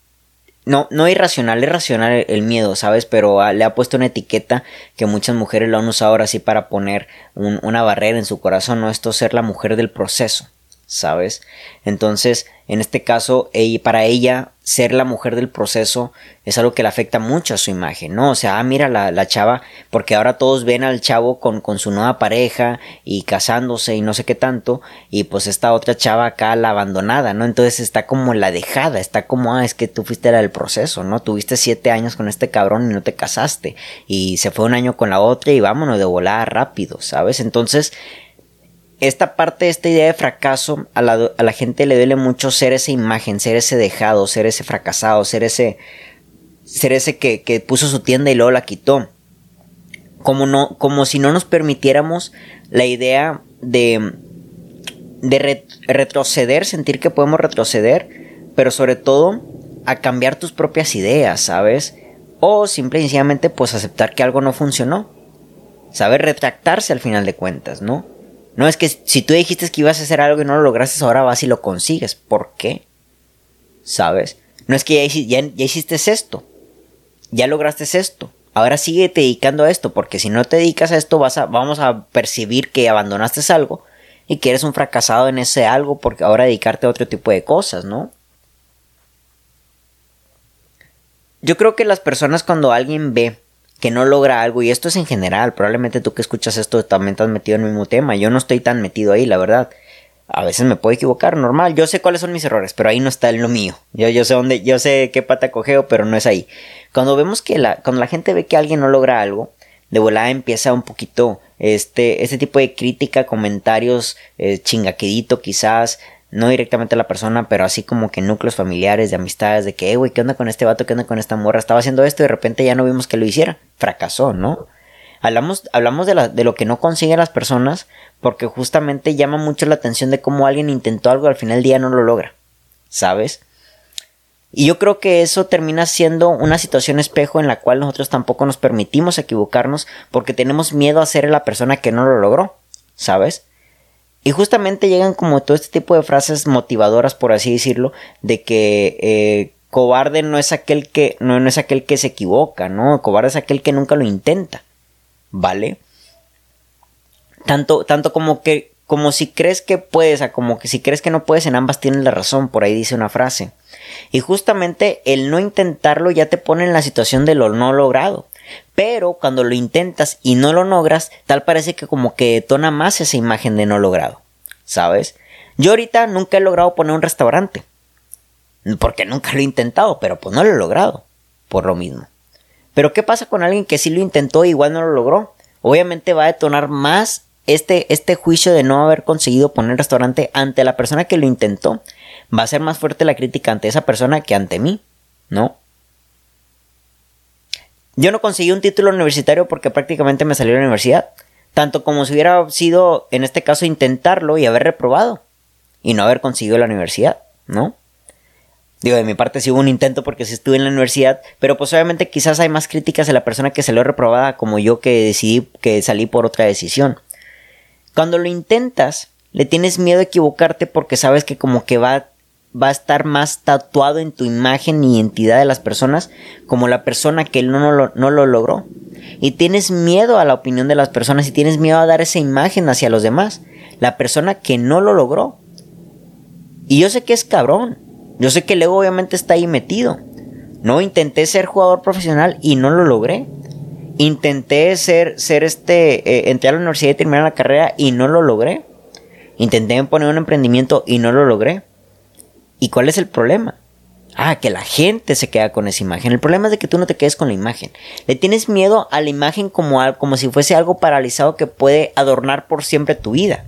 no, no irracional, es racional el miedo, ¿sabes? Pero le ha puesto una etiqueta que muchas mujeres lo han usado ahora sí para poner una barrera en su corazón, ¿no? Esto ser la mujer del proceso, ¿sabes? Entonces, en este caso, para ella ser la mujer del proceso es algo que le afecta mucho a su imagen, ¿no? O sea, ah, mira la, la chava, porque ahora todos ven al chavo con, con, su nueva pareja y casándose y no sé qué tanto, y pues esta otra chava acá la abandonada, ¿no? Entonces está como la dejada, está como, ah, es que tú fuiste la del proceso, ¿no? Tuviste siete años con este cabrón y no te casaste, y se fue un año con la otra y vámonos de volada rápido, ¿sabes? Entonces, esta parte, esta idea de fracaso, a la, gente le duele mucho ser esa imagen, ser ese dejado, ser ese fracasado, ser ese, ser ese que, puso su tienda y luego la quitó. Como, no, como si no nos permitiéramos la idea de, de retroceder, sentir que podemos retroceder, pero sobre todo a cambiar tus propias ideas, ¿sabes? O simple y sencillamente pues aceptar que algo no funcionó. Saber retractarse al final de cuentas, ¿no? No es que si tú dijiste que ibas a hacer algo y no lo lograste, ahora vas y lo consigues. ¿Por qué? ¿Sabes? No es que ya, hiciste esto. Ya lograste esto. Ahora sigue dedicando a esto, porque si no te dedicas a esto, vas a, vamos a percibir que abandonaste algo y que eres un fracasado en ese algo, porque ahora dedicarte a otro tipo de cosas, ¿no? Yo creo que las personas cuando alguien ve que no logra algo, y esto es en general, probablemente tú que escuchas esto también estás metido en el mismo tema, yo no estoy tan metido ahí, la verdad. A veces me puedo equivocar, normal, yo sé cuáles son mis errores, pero ahí no está en lo mío. Yo, yo sé dónde, yo sé qué pata cogeo, pero no es ahí. Cuando vemos que la, cuando la gente ve que alguien no logra algo, de volada empieza un poquito este, este tipo de crítica, comentarios, eh, chingaquedito quizás, no directamente a la persona, pero así como que núcleos familiares, de amistades, de que, eh, güey, ¿qué onda con este vato? ¿Qué onda con esta morra? Estaba haciendo esto y de repente ya no vimos que lo hiciera. Fracasó, ¿no? Hablamos, hablamos de, lo que no consiguen las personas porque justamente llama mucho la atención de cómo alguien intentó algo y al final del día no lo logra. ¿Sabes? Y yo creo que eso termina siendo una situación espejo en la cual nosotros tampoco nos permitimos equivocarnos porque tenemos miedo a ser la persona que no lo logró. ¿Sabes? Y justamente llegan como todo este tipo de frases motivadoras, por así decirlo, de que eh, cobarde no es aquel que no, es aquel que se equivoca, ¿no? Cobarde es aquel que nunca lo intenta, ¿vale? Tanto, tanto como que como si crees que puedes, a como que si crees que no puedes, en ambas tienes la razón, por ahí dice una frase. Y justamente el no intentarlo ya te pone en la situación de lo no logrado. Pero cuando lo intentas y no lo logras, tal parece que como que detona más esa imagen de no logrado. ¿Sabes? Yo ahorita nunca he logrado poner un restaurante. Porque nunca lo he intentado, pero pues no lo he logrado. Por lo mismo. Pero ¿qué pasa con alguien que sí lo intentó y igual no lo logró? Obviamente va a detonar más este, este juicio de no haber conseguido poner restaurante ante la persona que lo intentó. Va a ser más fuerte la crítica ante esa persona que ante mí, ¿no? Yo no conseguí un título universitario porque prácticamente me salió de la universidad. Tanto como si hubiera sido, en este caso, intentarlo y haber reprobado. Y no haber conseguido la universidad, ¿no? Digo, de mi parte sí hubo un intento porque sí estuve en la universidad, pero pues obviamente quizás hay más críticas de la persona que salió reprobada como yo que decidí que salí por otra decisión. Cuando lo intentas, le tienes miedo a equivocarte porque sabes que como que va va a estar más tatuado en tu imagen y identidad de las personas como la persona que no, lo, no lo logró. Y tienes miedo a la opinión de las personas y tienes miedo a dar esa imagen hacia los demás. La persona que no lo logró. Y yo sé que es cabrón. Yo sé que el ego obviamente está ahí metido. No intenté ser jugador profesional y no lo logré. Intenté ser, ser este, eh, entrar a la universidad y terminar la carrera y no lo logré. Intenté poner un emprendimiento y no lo logré. ¿Y cuál es el problema? Ah, que la gente se queda con esa imagen. El problema es de que tú no te quedes con la imagen. Le tienes miedo a la imagen como, como si fuese algo paralizado que puede adornar por siempre tu vida.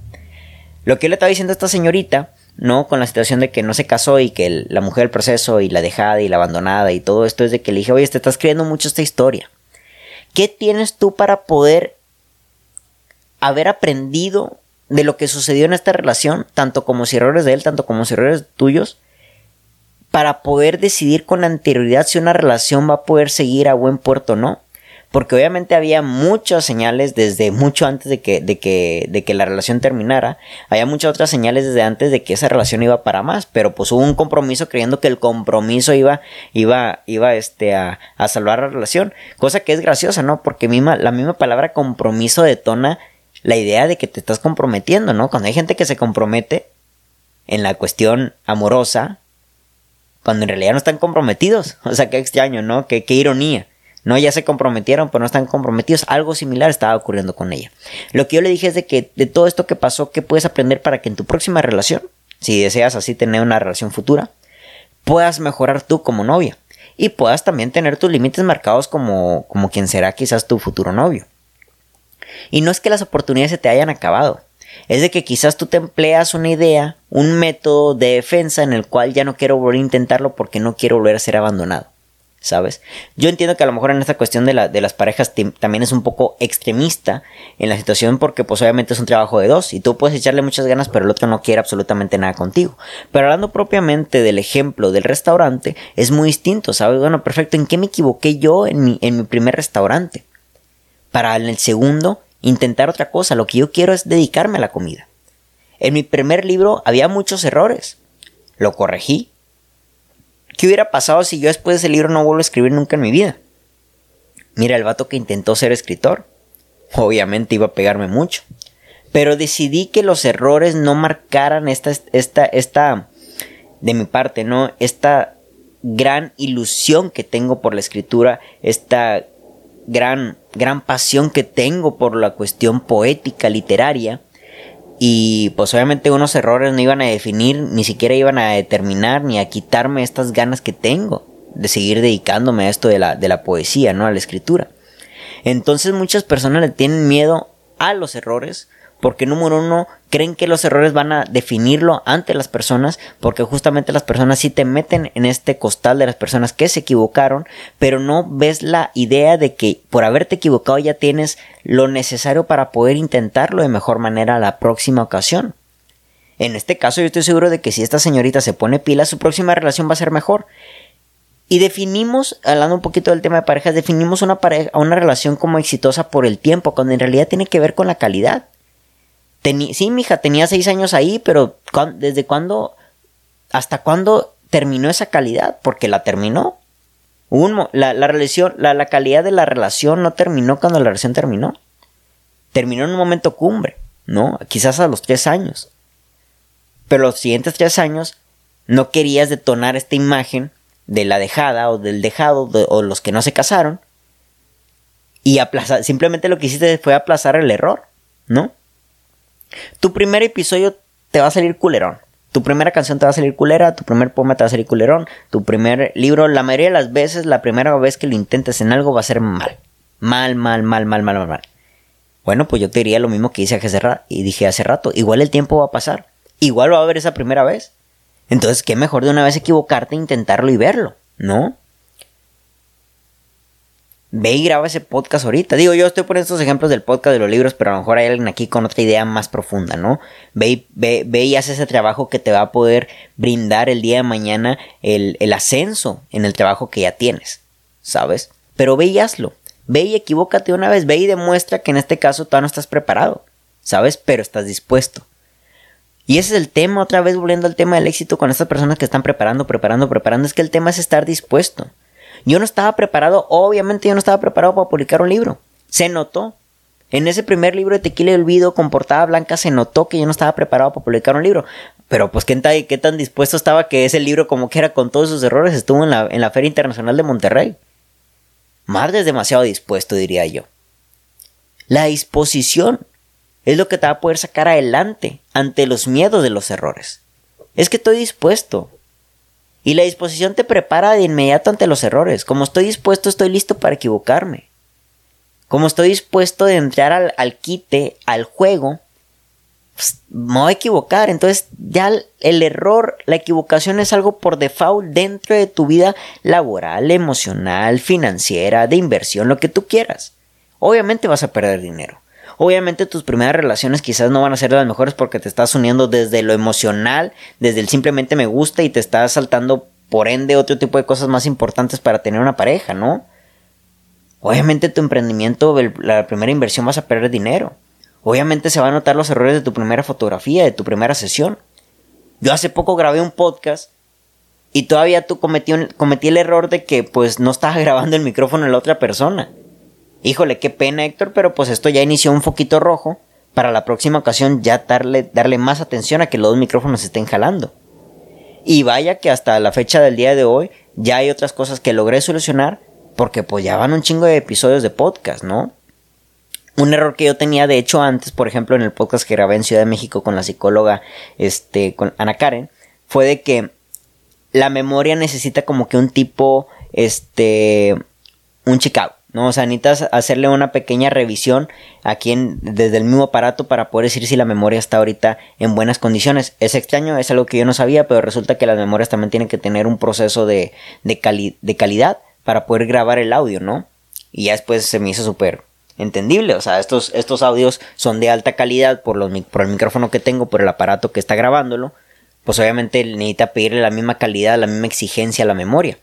Lo que yo le estaba diciendo a esta señorita, ¿no? Con la situación de que no se casó y que la mujer del proceso y la dejada y la abandonada y todo esto es de que le dije, oye, te estás creyendo mucho esta historia. ¿Qué tienes tú para poder haber aprendido de lo que sucedió en esta relación, tanto como si errores de él, tanto como si errores tuyos, para poder decidir con anterioridad si una relación va a poder seguir a buen puerto o no. Porque obviamente había muchas señales desde mucho antes de que, de que, de que la relación terminara. Había muchas otras señales desde antes de que esa relación iba para más. Pero pues hubo un compromiso creyendo que el compromiso iba, iba, iba este, a, a salvar la relación. Cosa que es graciosa, ¿no? Porque la misma palabra compromiso detona la idea de que te estás comprometiendo, ¿no? Cuando hay gente que se compromete en la cuestión amorosa, cuando en realidad no están comprometidos. *laughs* O sea, qué extraño, ¿no? Qué, qué ironía. No, ya se comprometieron, pero no están comprometidos. Algo similar estaba ocurriendo con ella. Lo que yo le dije es de que de todo esto que pasó, ¿qué puedes aprender para que en tu próxima relación, si deseas así tener una relación futura, puedas mejorar tú como novia? Y puedas también tener tus límites marcados como, como quien será quizás tu futuro novio. Y no es que las oportunidades se te hayan acabado. Es de que quizás tú te empleas una idea, un método de defensa en el cual ya no quiero volver a intentarlo porque no quiero volver a ser abandonado. ¿Sabes? Yo entiendo que a lo mejor en esta cuestión de, de las parejas también es un poco extremista en la situación porque pues obviamente es un trabajo de dos y tú puedes echarle muchas ganas pero el otro no quiere absolutamente nada contigo. Pero hablando propiamente del ejemplo del restaurante es muy distinto, ¿sabes? Bueno, perfecto, ¿en qué me equivoqué yo en mi, en mi primer restaurante? Para en el segundo intentar otra cosa. Lo que yo quiero es dedicarme a la comida. En mi primer libro había muchos errores. Lo corregí. ¿Qué hubiera pasado si yo después de ese libro no vuelvo a escribir nunca en mi vida? Mira, el vato que intentó ser escritor. Obviamente iba a pegarme mucho. Pero decidí que los errores no marcaran esta, esta, esta, de mi parte, ¿no? Esta gran ilusión que tengo por la escritura, esta gran, gran pasión que tengo por la cuestión poética, literaria. Y pues obviamente unos errores no iban a definir, ni siquiera iban a determinar, ni a quitarme estas ganas que tengo de seguir dedicándome a esto de la, de la poesía, ¿no? A la escritura. Entonces muchas personas le tienen miedo a los errores porque número uno, creen que los errores van a definirlo ante las personas, porque justamente las personas sí te meten en este costal de las personas que se equivocaron, pero no ves la idea de que por haberte equivocado ya tienes lo necesario para poder intentarlo de mejor manera la próxima ocasión. En este caso yo estoy seguro de que si esta señorita se pone pila, su próxima relación va a ser mejor. Y definimos, hablando un poquito del tema de parejas, definimos una pareja, una relación como exitosa por el tiempo, cuando en realidad tiene que ver con la calidad sí, mija, tenía seis años ahí, pero ¿desde cuándo? ¿Hasta cuándo terminó esa calidad? Porque la terminó. la, relación, la, la calidad de la relación no terminó cuando la relación terminó. Terminó en un momento cumbre, ¿no? Quizás a los tres años. Pero los siguientes tres años no querías detonar esta imagen de la dejada o del dejado o los que no se casaron. Y aplazar, simplemente lo que hiciste fue aplazar el error, ¿no? Tu primer episodio te va a salir culerón. Tu primera canción te va a salir culera, tu primer poema te va a salir culerón, tu primer libro, la mayoría de las veces, la primera vez que lo intentes en algo va a ser mal. Mal, mal, mal, mal, mal, mal, mal. Bueno, pues yo te diría lo mismo que hice hace rato, y dije hace rato. Igual el tiempo va a pasar. Igual va a haber esa primera vez. Entonces, qué mejor de una vez equivocarte, intentarlo y verlo, ¿no? Ve y graba ese podcast ahorita. Digo, yo estoy poniendo estos ejemplos del podcast de los libros, pero a lo mejor hay alguien aquí con otra idea más profunda, ¿no? Ve y, ve, ve y haz ese trabajo que te va a poder brindar el día de mañana el, el ascenso en el trabajo que ya tienes, ¿sabes? Pero ve y hazlo. Ve y equivócate una vez, ve y demuestra que en este caso todavía no estás preparado, ¿sabes? Pero estás dispuesto. Y ese es el tema, otra vez volviendo al tema del éxito con estas personas que están preparando, preparando, preparando, es que el tema es estar dispuesto. Yo no estaba preparado, obviamente yo no estaba preparado para publicar un libro. Se notó. En ese primer libro de Tequila y Olvido con portada blanca se notó que yo no estaba preparado para publicar un libro. Pero pues qué tan, qué tan dispuesto estaba que ese libro como que era con todos sus errores estuvo en la, en la Feria Internacional de Monterrey. Más es demasiado dispuesto, diría yo. La disposición es lo que te va a poder sacar adelante ante los miedos de los errores. Es que estoy dispuesto. Y la disposición te prepara de inmediato ante los errores. Como estoy dispuesto, estoy listo para equivocarme. Como estoy dispuesto de entrar al, al quite, al juego, pues, me voy a equivocar. Entonces ya el error, la equivocación es algo por default dentro de tu vida laboral, emocional, financiera, de inversión, lo que tú quieras. Obviamente vas a perder dinero. Obviamente tus primeras relaciones quizás no van a ser las mejores porque te estás uniendo desde lo emocional, desde el simplemente me gusta y te estás saltando por ende otro tipo de cosas más importantes para tener una pareja, ¿no? Obviamente tu emprendimiento, la primera inversión vas a perder dinero. Obviamente se van a notar los errores de tu primera fotografía, de tu primera sesión. Yo hace poco grabé un podcast y todavía tú cometí, cometí el error de que pues no estaba *laughs* grabando el micrófono en la otra persona. Híjole, qué pena Héctor, pero pues esto ya inició un foquito rojo. Para la próxima ocasión ya darle, darle más atención a que los dos micrófonos estén jalando. Y vaya que hasta la fecha del día de hoy ya hay otras cosas que logré solucionar porque pues ya van un chingo de episodios de podcast, ¿no? Un error que yo tenía de hecho antes, por ejemplo, en el podcast que grabé en Ciudad de México con la psicóloga este con Ana Karen, fue de que la memoria necesita como que un tipo este un Chicago ¿no? O sea, necesitas hacerle una pequeña revisión aquí en, desde el mismo aparato para poder decir si la memoria está ahorita en buenas condiciones. Es extraño, es algo que yo no sabía, pero resulta que las memorias también tienen que tener un proceso de, de, calidad para poder grabar el audio, ¿no? Y ya después se me hizo súper entendible, o sea, estos, estos audios son de alta calidad por, los, por el micrófono que tengo, por el aparato que está grabándolo, pues obviamente necesita pedirle la misma calidad, la misma exigencia a la memoria.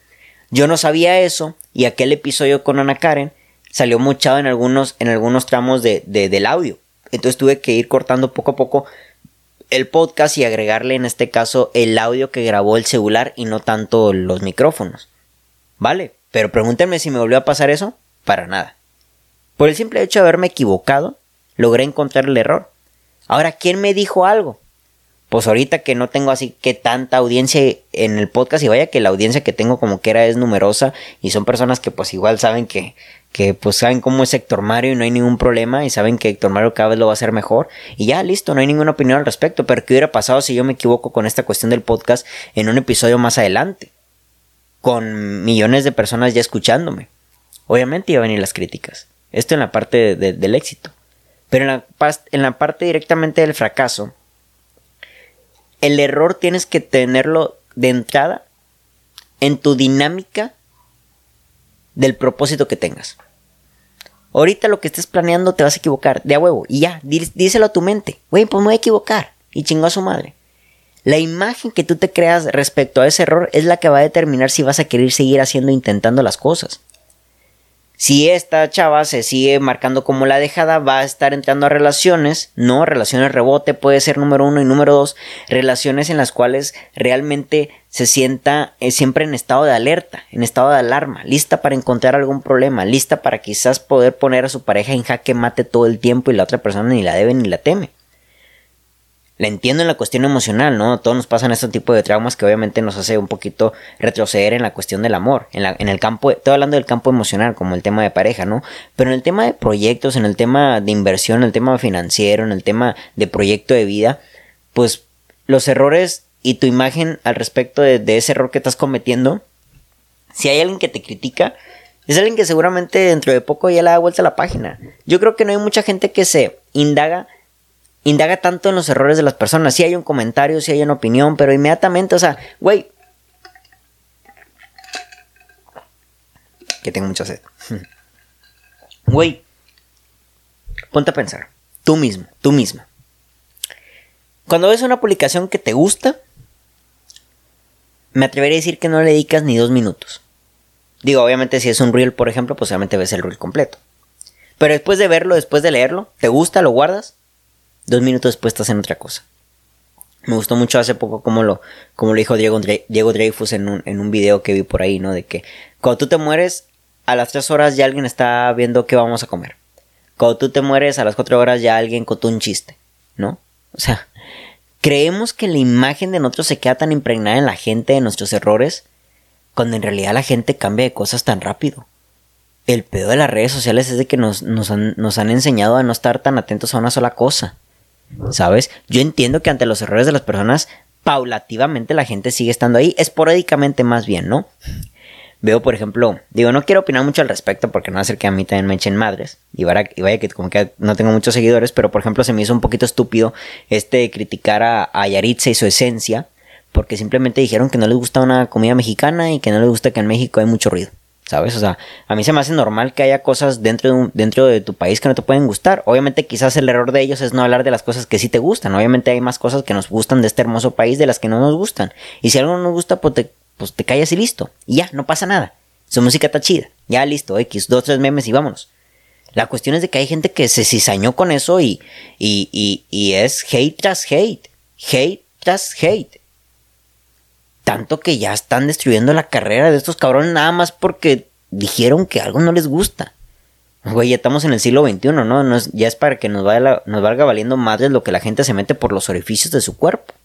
Yo no sabía eso y aquel episodio con Ana Karen salió muchado en algunos, en algunos tramos de, del audio. Entonces tuve que ir cortando poco a poco el podcast y agregarle en este caso el audio que grabó el celular y no tanto los micrófonos. ¿Vale? Pero pregúntenme si me volvió a pasar eso. Para nada. Por el simple hecho de haberme equivocado, logré encontrar el error. Ahora, ¿quién me dijo algo? Pues ahorita que no tengo así que tanta audiencia en el podcast y vaya que la audiencia que tengo como que era es numerosa y son personas que pues igual saben que, que pues saben cómo es Héctor Mario y no hay ningún problema y saben que Héctor Mario cada vez lo va a hacer mejor y ya listo, no hay ninguna opinión al respecto, pero ¿qué hubiera pasado si yo me equivoco con esta cuestión del podcast en un episodio más adelante? Con millones de personas ya escuchándome. Obviamente iban a venir las críticas. Esto en la parte del éxito. Pero en la, en la parte directamente del fracaso, el error tienes que tenerlo de entrada en tu dinámica del propósito que tengas. Ahorita lo que estés planeando te vas a equivocar, de a huevo, y ya, díselo a tu mente, güey, pues me voy a equivocar, y chingó a su madre. La imagen que tú te creas respecto a ese error es la que va a determinar si vas a querer seguir haciendo, intentando las cosas. Si esta chava se sigue marcando como la dejada, va a estar entrando a relaciones, no relaciones rebote, puede ser número uno y número dos, relaciones en las cuales realmente se sienta eh, siempre en estado de alerta, en estado de alarma, lista para encontrar algún problema, lista para quizás poder poner a su pareja en jaque mate todo el tiempo y la otra persona ni la debe ni la teme la entiendo en la cuestión emocional, ¿no? Todos nos pasan este tipo de traumas que obviamente nos hace un poquito retroceder en la cuestión del amor, en, la, en el campo, estoy hablando del campo emocional, como el tema de pareja, ¿no? Pero en el tema de proyectos, en el tema de inversión, en el tema financiero, en el tema de proyecto de vida, pues los errores y tu imagen al respecto de, de ese error que estás cometiendo, si hay alguien que te critica, es alguien que seguramente dentro de poco ya le da vuelta a la página. Yo creo que no hay mucha gente que se indaga indaga tanto en los errores de las personas. Si hay un comentario, si hay una opinión, pero inmediatamente, o sea, güey. Que tengo mucha sed. *laughs* Güey. Ponte a pensar. Tú mismo, tú misma. Cuando ves una publicación que te gusta, me atrevería a decir que no le dedicas ni dos minutos. Digo, obviamente si es un reel, por ejemplo, pues obviamente ves el reel completo. Pero después de verlo, después de leerlo, ¿te gusta? ¿Lo guardas? Dos minutos después estás en otra cosa. Me gustó mucho hace poco como lo, como lo dijo Diego, Diego Dreyfus en un, en un video que vi por ahí, ¿no? De que cuando tú te mueres, a las 3 horas ya alguien está viendo qué vamos a comer. Cuando tú te mueres, a las 4 horas ya alguien contó un chiste, ¿no? O sea, *laughs* creemos que la imagen de nosotros se queda tan impregnada en la gente de nuestros errores, cuando en realidad la gente cambia de cosas tan rápido. El pedo de las redes sociales es de que nos, nos, han, nos han enseñado a no estar tan atentos a una sola cosa. ¿Sabes? Yo entiendo que ante los errores de las personas, paulativamente la gente sigue estando ahí, esporádicamente más bien, ¿no? Veo, por ejemplo, digo, no quiero opinar mucho al respecto porque no va a ser que a mí también me echen madres. Y vaya, que como que no tengo muchos seguidores, pero por ejemplo se me hizo un poquito estúpido este criticar a, a Yaritza y su esencia porque simplemente dijeron que no les gusta una comida mexicana y que no les gusta que en México hay mucho ruido. ¿Sabes? O sea, a mí se me hace normal que haya cosas dentro de, dentro de tu país que no te pueden gustar. Obviamente quizás el error de ellos es no hablar de las cosas que sí te gustan. Obviamente hay más cosas que nos gustan de este hermoso país de las que no nos gustan. Y si algo no nos gusta, pues te, pues te callas y listo. Y ya, no pasa nada. Su música está chida. Ya listo, X, dos, tres memes y vámonos. La cuestión es de que hay gente que se cizañó con eso y, y, y, y es hate tras hate. Hate tras hate tanto que ya están destruyendo la carrera de estos cabrones nada más porque dijeron que algo no les gusta. Güey, ya estamos en el siglo XXI, ¿no? ya es para que nos, vaya nos valga valiendo madres lo que la gente se mete por los orificios de su cuerpo.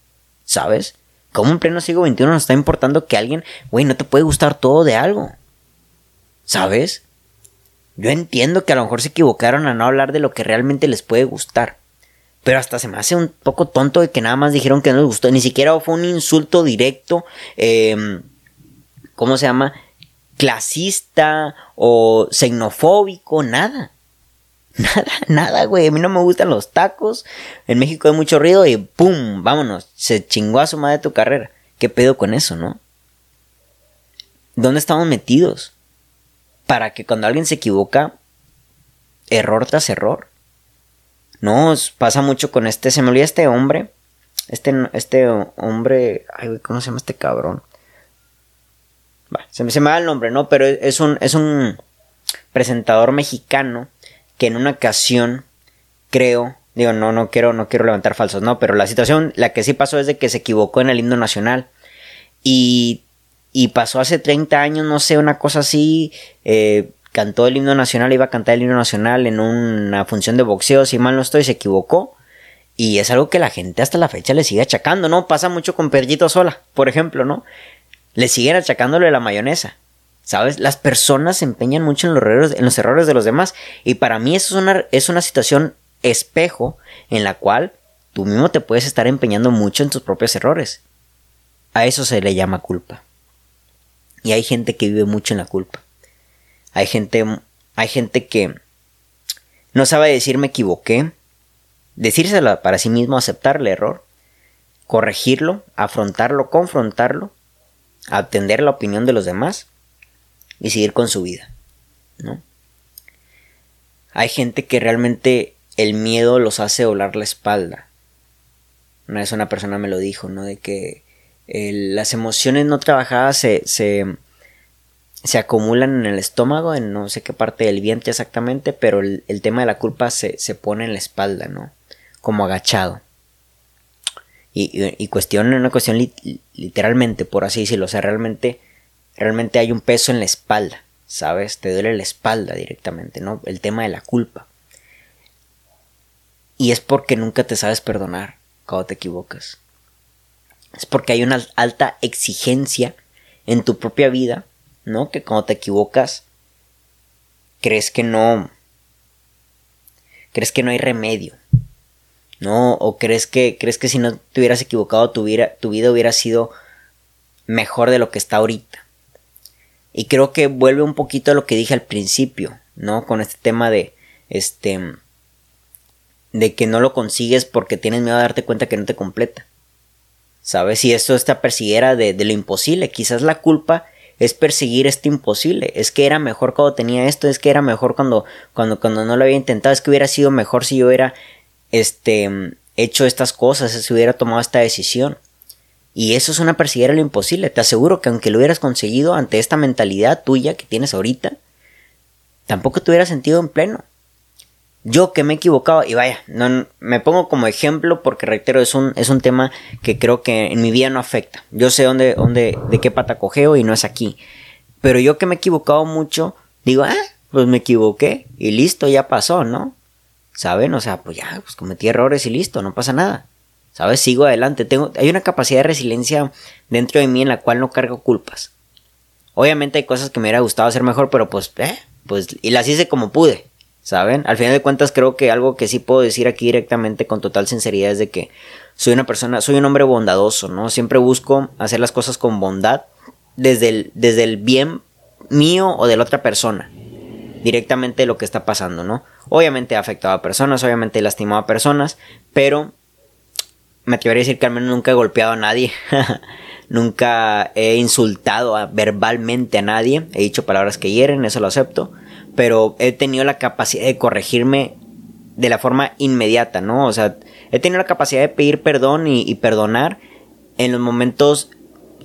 ¿Sabes? ¿Cómo en pleno siglo XXI nos está importando que alguien, güey, no te puede gustar todo de algo? ¿Sabes? Yo entiendo que a lo mejor se equivocaron a no hablar de lo que realmente les puede gustar. Pero hasta se me hace un poco tonto de que nada más dijeron que no les gustó. Ni siquiera fue un insulto directo. Em, ¿Cómo se llama? Clasista o xenofóbico. Nada. *laughs* Nada, nada, güey. A mí no me gustan los tacos. En México hay mucho ruido y ¡pum! Vámonos. Se chingó a su madre tu carrera. ¿Qué pedo con eso, no? ¿Dónde estamos metidos? Para que cuando alguien se equivoca, error tras error, no, pasa mucho con este, se me olvida este hombre. Este, este hombre, ay, ¿cómo se llama este cabrón? se, me, se me va el nombre, ¿no? Pero es un, es un presentador mexicano que en una ocasión, creo, digo, no, no quiero, no quiero levantar falsos, no, pero la situación, la que sí pasó es de que se equivocó en el himno nacional. Y, y pasó hace 30 años, no sé, una cosa así, eh, cantó el himno nacional, iba a cantar el himno nacional en una función de boxeo, si mal no estoy, se equivocó. Y es algo que la gente hasta la fecha le sigue achacando, ¿no? Pasa mucho con Perrito Sola, por ejemplo, ¿no? Le siguen achacándole la mayonesa. ¿Sabes? Las personas se empeñan mucho en los errores, en los errores de los demás. Y para mí eso es una, es una situación espejo en la cual tú mismo te puedes estar empeñando mucho en tus propios errores. A eso se le llama culpa. Y hay gente que vive mucho en la culpa. Hay gente, hay gente que no sabe decir me equivoqué, decírselo para sí mismo, aceptar el error, corregirlo, afrontarlo, confrontarlo, atender la opinión de los demás y seguir con su vida, ¿no? Hay gente que realmente el miedo los hace doblar la espalda. Una vez una persona me lo dijo, ¿no? De que las emociones no trabajadas se, se acumulan en el estómago, en no sé qué parte del vientre exactamente, pero el, tema de la culpa se, pone en la espalda, ¿no? Como agachado. Y, y, una cuestión literalmente, por así decirlo, o sea, realmente, realmente hay un peso en la espalda, ¿sabes? Te duele la espalda directamente, ¿no? El tema de la culpa. Y es porque nunca te sabes perdonar cuando te equivocas. Es porque hay una alta exigencia en tu propia vida ¿no? Que cuando te equivocas, crees que no, crees que no hay remedio, ¿no? O crees que, crees que si no te hubieras equivocado, tu vida, tu vida hubiera sido mejor de lo que está ahorita. Y creo que vuelve un poquito a lo que dije al principio, ¿no? Con este tema de, este, de que no lo consigues porque tienes miedo a darte cuenta que no te completa. ¿Sabes? Si esto esta persiguiera de lo imposible, quizás la culpa es perseguir este imposible. Es que era mejor cuando tenía esto, es que era mejor cuando, cuando, cuando no lo había intentado, es que hubiera sido mejor si yo hubiera este, hecho estas cosas, si hubiera tomado esta decisión. Y eso es una perseguir lo imposible. Te aseguro que aunque lo hubieras conseguido ante esta mentalidad tuya que tienes ahorita, tampoco te hubieras sentido en pleno. Yo que me he equivocado, y vaya, no, me pongo como ejemplo porque reitero, es un, es un tema que creo que en mi vida no afecta. Yo sé dónde, dónde, de qué pata cogeo y no es aquí. Pero yo que me he equivocado mucho, digo, ah, pues me equivoqué y listo, ya pasó, ¿no? ¿Saben? O sea, pues ya, pues cometí errores y listo, no pasa nada. ¿Sabes? Sigo adelante. Tengo, hay una capacidad de resiliencia dentro de mí en la cual no cargo culpas. Obviamente hay cosas que me hubiera gustado hacer mejor, pero pues, eh, pues, y las hice como pude. ¿Saben? Al final de cuentas creo que algo que sí puedo decir aquí directamente con total sinceridad es de que soy una persona, soy un hombre bondadoso, ¿no? Siempre busco hacer las cosas con bondad desde el, desde el bien mío o de la otra persona. Directamente lo que está pasando, ¿no? Obviamente he afectado a personas, obviamente he lastimado a personas, pero me atrevería a decir que al menos nunca he golpeado a nadie. *laughs* nunca he insultado verbalmente a nadie. He dicho palabras que hieren, eso lo acepto pero he tenido la capacidad de corregirme de la forma inmediata, ¿no? O sea, he tenido la capacidad de pedir perdón y, perdonar en los momentos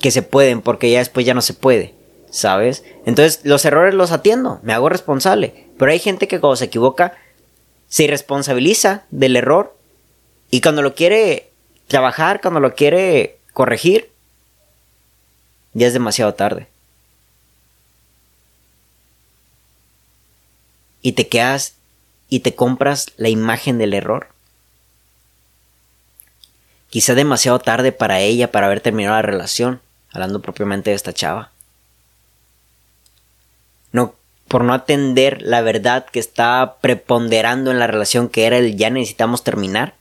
que se pueden, porque ya después ya no se puede, ¿sabes? Entonces los errores los atiendo, me hago responsable, pero hay gente que cuando se equivoca se irresponsabiliza del error y cuando lo quiere trabajar, cuando lo quiere corregir, ya es demasiado tarde. Y te quedas y te compras la imagen del error. Quizá demasiado tarde para ella para haber terminado la relación, hablando propiamente de esta chava. No, por no atender la verdad que estaba preponderando en la relación que era el ya necesitamos terminar.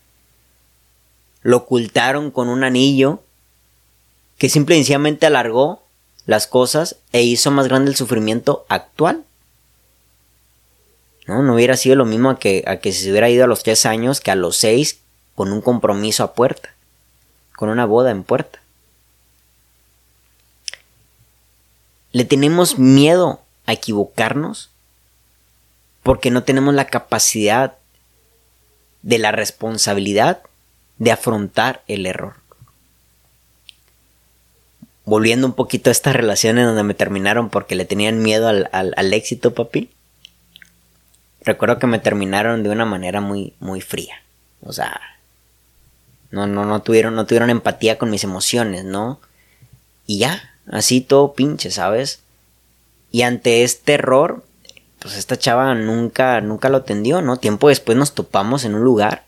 Lo ocultaron con un anillo que simplemente alargó las cosas e hizo más grande el sufrimiento actual. ¿No? No hubiera sido lo mismo a que, a que se hubiera ido a los tres años que a los seis con un compromiso a puerta, con una boda en puerta. Le tenemos miedo a equivocarnos porque no tenemos la capacidad de la responsabilidad de afrontar el error. Volviendo un poquito a estas relaciones donde me terminaron porque le tenían miedo al, al éxito, papi recuerdo que me terminaron de una manera muy, muy fría. O sea, no, no, no tuvieron, no tuvieron empatía con mis emociones, ¿no? Y ya, así todo pinche, ¿sabes? Y ante este error, pues esta chava nunca, nunca lo atendió, ¿no? Tiempo después nos topamos en un lugar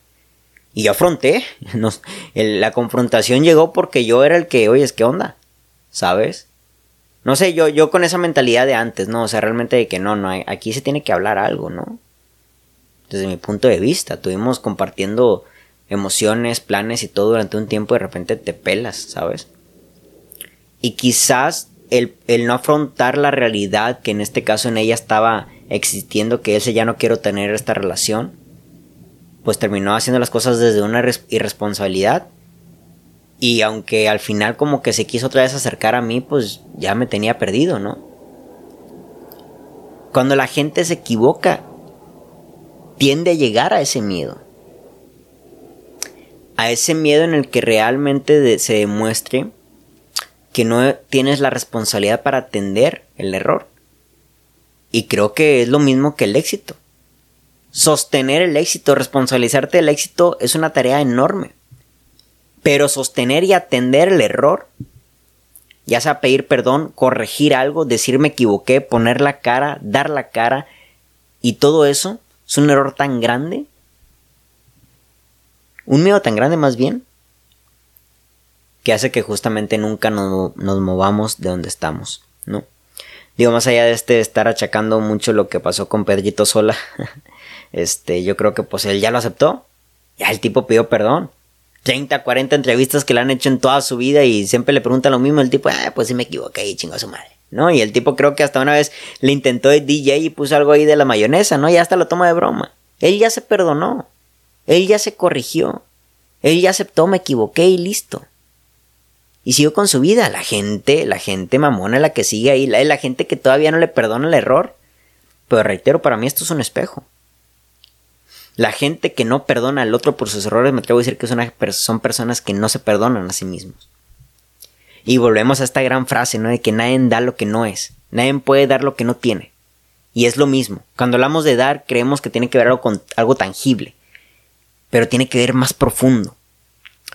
y yo afronté. *laughs* Nos, la confrontación llegó porque yo era el que, oye, ¿qué onda? ¿Sabes? No sé, yo, yo con esa mentalidad de antes, ¿no? O sea, realmente de que no, no, aquí se tiene que hablar algo, ¿no? Desde mi punto de vista, estuvimos compartiendo emociones, planes y todo durante un tiempo, de repente te pelas, ¿sabes? Y quizás el, el no afrontar la realidad que en este caso en ella estaba existiendo, que ese ya no quiero tener esta relación, pues terminó haciendo las cosas desde una irresponsabilidad y aunque al final como que se quiso otra vez acercar a mí, pues ya me tenía perdido, ¿no? Cuando la gente se equivoca, tiende a llegar a ese miedo. A ese miedo en el que realmente se demuestre que no tienes la responsabilidad para atender el error. Y creo que es lo mismo que el éxito. Sostener el éxito, responsabilizarte del éxito es una tarea enorme. Pero sostener y atender el error, ya sea pedir perdón, corregir algo, decir me equivoqué, poner la cara, dar la cara, y todo eso es un error tan grande, un miedo tan grande más bien, que hace que justamente nunca nos, movamos de donde estamos, ¿no? Digo, más allá de este estar achacando mucho lo que pasó con Pedrito Sola, *laughs* este, yo creo que pues él ya lo aceptó, ya el tipo pidió perdón, 30, 40 entrevistas que le han hecho en toda su vida y siempre le preguntan lo mismo. El tipo, ah, pues sí me equivoqué y chingo a su madre. ¿No? Y el tipo creo que hasta una vez le intentó de DJ y puso algo ahí de la mayonesa, ¿no? Y hasta lo toma de broma. Él ya se perdonó. Él ya se corrigió. Él ya aceptó, me equivoqué y listo. Y siguió con su vida. La gente, la gente mamona, la que sigue ahí, la, la gente que todavía no le perdona el error. Pero reitero, para mí esto es un espejo. La gente que no perdona al otro por sus errores, me atrevo a decir que son, personas que no se perdonan a sí mismos. Y volvemos a esta gran frase, ¿no? De que nadie da lo que no es. Nadie puede dar lo que no tiene. Y es lo mismo. Cuando hablamos de dar, creemos que tiene que ver algo con algo tangible. Pero tiene que ver más profundo.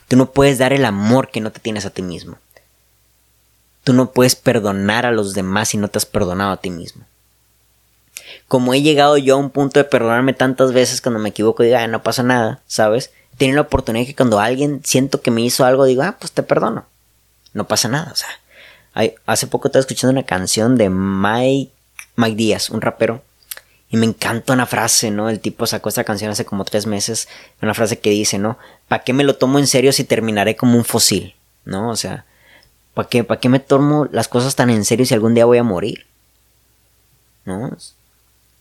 Tú no puedes dar el amor que no te tienes a ti mismo. Tú no puedes perdonar a los demás si no te has perdonado a ti mismo. Como he llegado yo a un punto de perdonarme tantas veces cuando me equivoco y digo, ah, no pasa nada, ¿sabes? Tiene la oportunidad que cuando alguien siento que me hizo algo, digo, ah, pues te perdono. No pasa nada, o sea. hace poco estaba escuchando una canción de Mike, Mike Díaz, un rapero, y me encanta una frase, ¿no? El tipo sacó esta canción hace como tres meses, una frase que dice, ¿no? ¿Para qué me lo tomo en serio si terminaré como un fósil? ¿No? O sea, ¿Para qué, ¿Para qué me tomo las cosas tan en serio si algún día voy a morir? ¿No?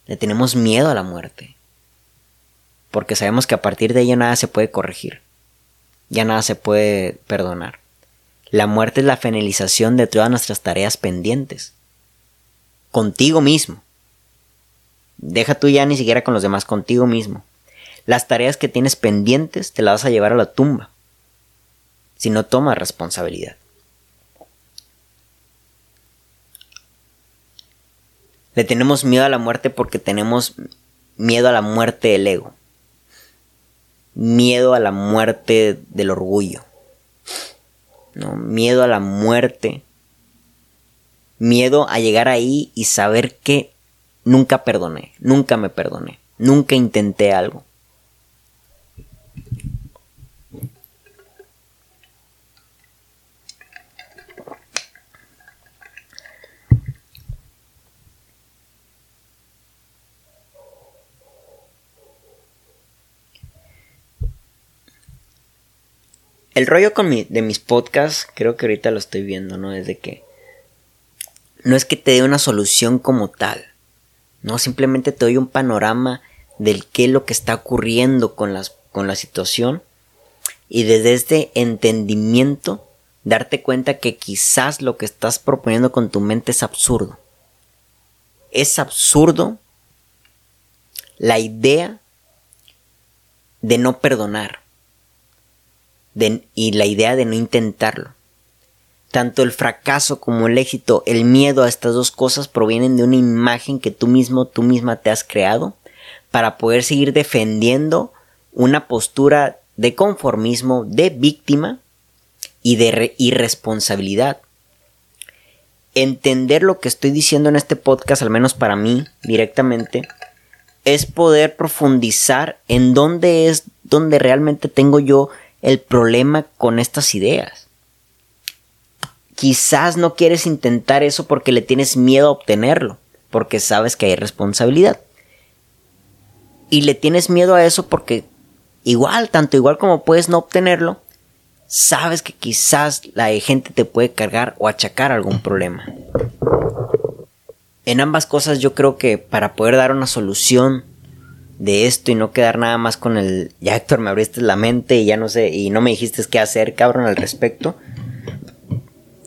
Le tenemos miedo a la muerte. Porque sabemos que a partir de ella nada se puede corregir. Ya nada se puede perdonar. La muerte es la finalización de todas nuestras tareas pendientes. Contigo mismo. Deja tú ya ni siquiera con los demás, contigo mismo. Las tareas que tienes pendientes te las vas a llevar a la tumba. Si no tomas responsabilidad. Le tenemos miedo a la muerte porque tenemos miedo a la muerte del ego. Miedo a la muerte del orgullo. ¿No? Miedo a la muerte. Miedo a llegar ahí y saber que nunca perdoné, nunca me perdoné, nunca intenté algo. El rollo con mi, de mis podcasts, creo que ahorita lo estoy viendo, ¿no? Es de que no es que te dé una solución como tal, no, simplemente te doy un panorama del qué es lo que está ocurriendo con, con la situación y desde este entendimiento darte cuenta que quizás lo que estás proponiendo con tu mente es absurdo. Es absurdo la idea de no perdonar y la idea de no intentarlo. Tanto el fracaso como el éxito, el miedo a estas dos cosas provienen de una imagen que tú mismo, tú misma te has creado para poder seguir defendiendo una postura de conformismo, de víctima y de irresponsabilidad. Entender lo que estoy diciendo en este podcast, al menos para mí directamente, es poder profundizar en dónde es donde realmente tengo yo el problema con estas ideas. Quizás no quieres intentar eso porque le tienes miedo a obtenerlo, porque sabes que hay responsabilidad. Y le tienes miedo a eso porque igual, tanto igual como puedes no obtenerlo, sabes que quizás la gente te puede cargar o achacar algún problema. En ambas cosas yo creo que para poder dar una solución de esto y no quedar nada más con el ya Héctor me abriste la mente y ya no sé y no me dijiste qué hacer cabrón al respecto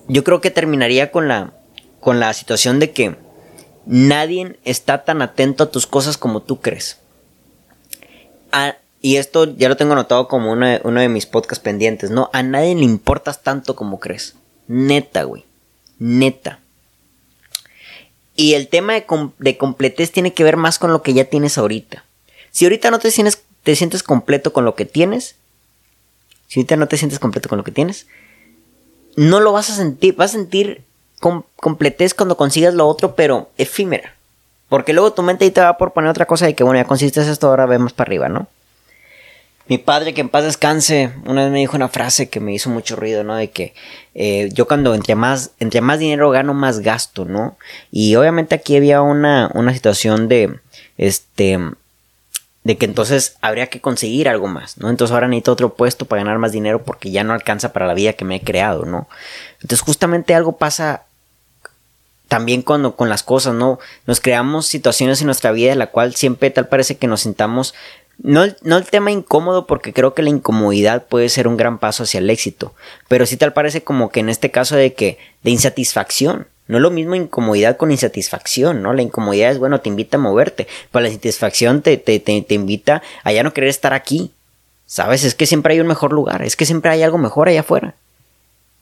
yo creo que terminaría con la con la situación de que nadie está tan atento a tus cosas como tú crees. Y esto ya lo tengo anotado como uno de, uno de mis podcasts pendientes no a nadie le importas tanto como crees. Neta güey. Neta. Y el tema de, de completez tiene que ver más con lo que ya tienes ahorita. Si ahorita no te sientes, te sientes completo con lo que tienes, si ahorita no te sientes completo con lo que tienes, no lo vas a sentir, vas a sentir completez cuando consigas lo otro, pero efímera. Porque luego tu mente ahí te va por poner otra cosa de que, bueno, ya consiste esto, ahora vemos para arriba, ¿no? Mi padre, que en paz descanse, una vez me dijo una frase que me hizo mucho ruido, ¿no? De que eh, yo cuando entre más, entre más dinero gano, más gasto, ¿no? Y obviamente aquí había una, una situación de, este, de que entonces habría que conseguir algo más, ¿no? Entonces ahora necesito otro puesto para ganar más dinero porque ya no alcanza para la vida que me he creado, ¿no? Entonces justamente algo pasa también cuando con las cosas, ¿no? Nos creamos situaciones en nuestra vida en la cual siempre tal parece que nos sintamos no, no, el tema incómodo porque creo que la incomodidad puede ser un gran paso hacia el éxito, pero sí tal parece como que en este caso de que de insatisfacción, no es lo mismo incomodidad con insatisfacción, ¿no? La incomodidad es, bueno, te invita a moverte, pero la insatisfacción te, te, te, invita a ya no querer estar aquí. ¿Sabes? Es que siempre hay un mejor lugar, es que siempre hay algo mejor allá afuera.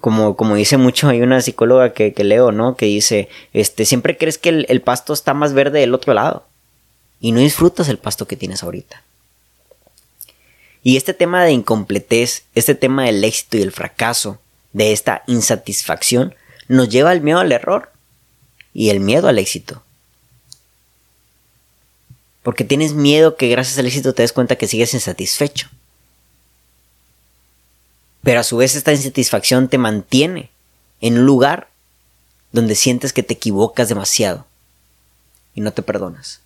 como, como dice mucho, hay una psicóloga que, leo, ¿no? Que dice, este, siempre crees que el, el pasto está más verde del otro lado y no disfrutas el pasto que tienes ahorita. Y este tema de incompletez, este tema del éxito y el fracaso, de esta insatisfacción, nos lleva al miedo al error y el miedo al éxito. Porque tienes miedo que gracias al éxito te des cuenta que sigues insatisfecho. Pero a su vez esta insatisfacción te mantiene en un lugar donde sientes que te equivocas demasiado y no te perdonas.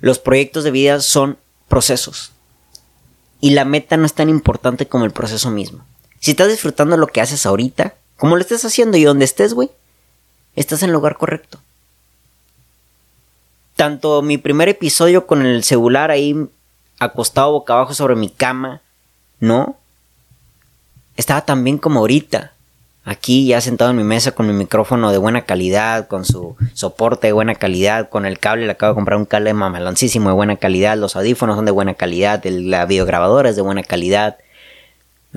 Los proyectos de vida son procesos y la meta no es tan importante como el proceso mismo. Si estás disfrutando lo que haces ahorita, como lo estés haciendo y donde estés, güey, estás en el lugar correcto. Tanto mi primer episodio con el celular ahí acostado boca abajo sobre mi cama, ¿no? Estaba tan bien como ahorita. Aquí ya sentado en mi mesa con mi micrófono de buena calidad, con su soporte de buena calidad, con el cable, le acabo de comprar un cable mamaloncísimo de buena calidad, los audífonos son de buena calidad, la videograbadora es de buena calidad.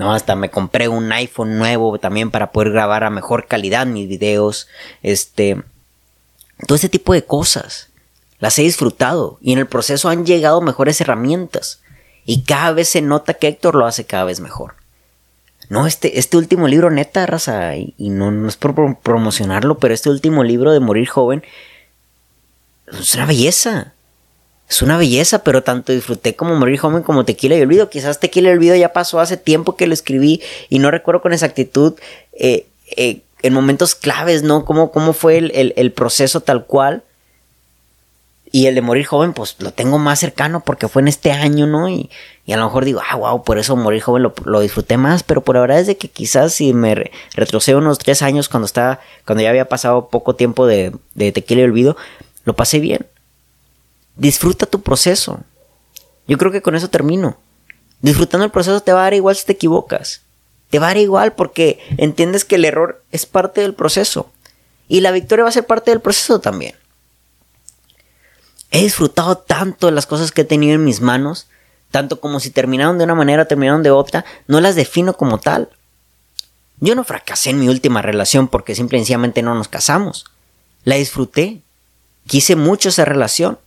No, hasta me compré un iPhone nuevo también para poder grabar a mejor calidad mis videos. Este. Todo este tipo de cosas. Las he disfrutado. Y en el proceso han llegado mejores herramientas. Y cada vez se nota que Héctor lo hace cada vez mejor. No, este, este último libro, neta, raza, y, no, no, es por promocionarlo, pero este último libro de Morir Joven es una belleza es una belleza, pero tanto disfruté como Morir Joven como Tequila y Olvido. Quizás Tequila y Olvido ya pasó hace tiempo que lo escribí y no recuerdo con exactitud eh, eh, en momentos claves, ¿no? Cómo, cómo fue el, proceso tal cual. Y el de Morir Joven, pues lo tengo más cercano porque fue en este año, ¿no? Y, a lo mejor digo, ah, wow, por eso Morir Joven lo, disfruté más, pero por verdad es de que quizás si me retrocedo unos tres años cuando estaba, cuando ya había pasado poco tiempo de, de Tequila y Olvido, lo pasé bien Disfruta tu proceso. Yo creo que con eso termino. Disfrutando el proceso te va a dar igual si te equivocas. Te va a dar igual porque entiendes que el error es parte del proceso. Y la victoria va a ser parte del proceso también. He disfrutado tanto de las cosas que he tenido en mis manos, tanto como si terminaron de una manera o terminaron de otra, no las defino como tal. Yo no fracasé en mi última relación porque simple y sencillamente no nos casamos. La disfruté. Quise mucho esa relación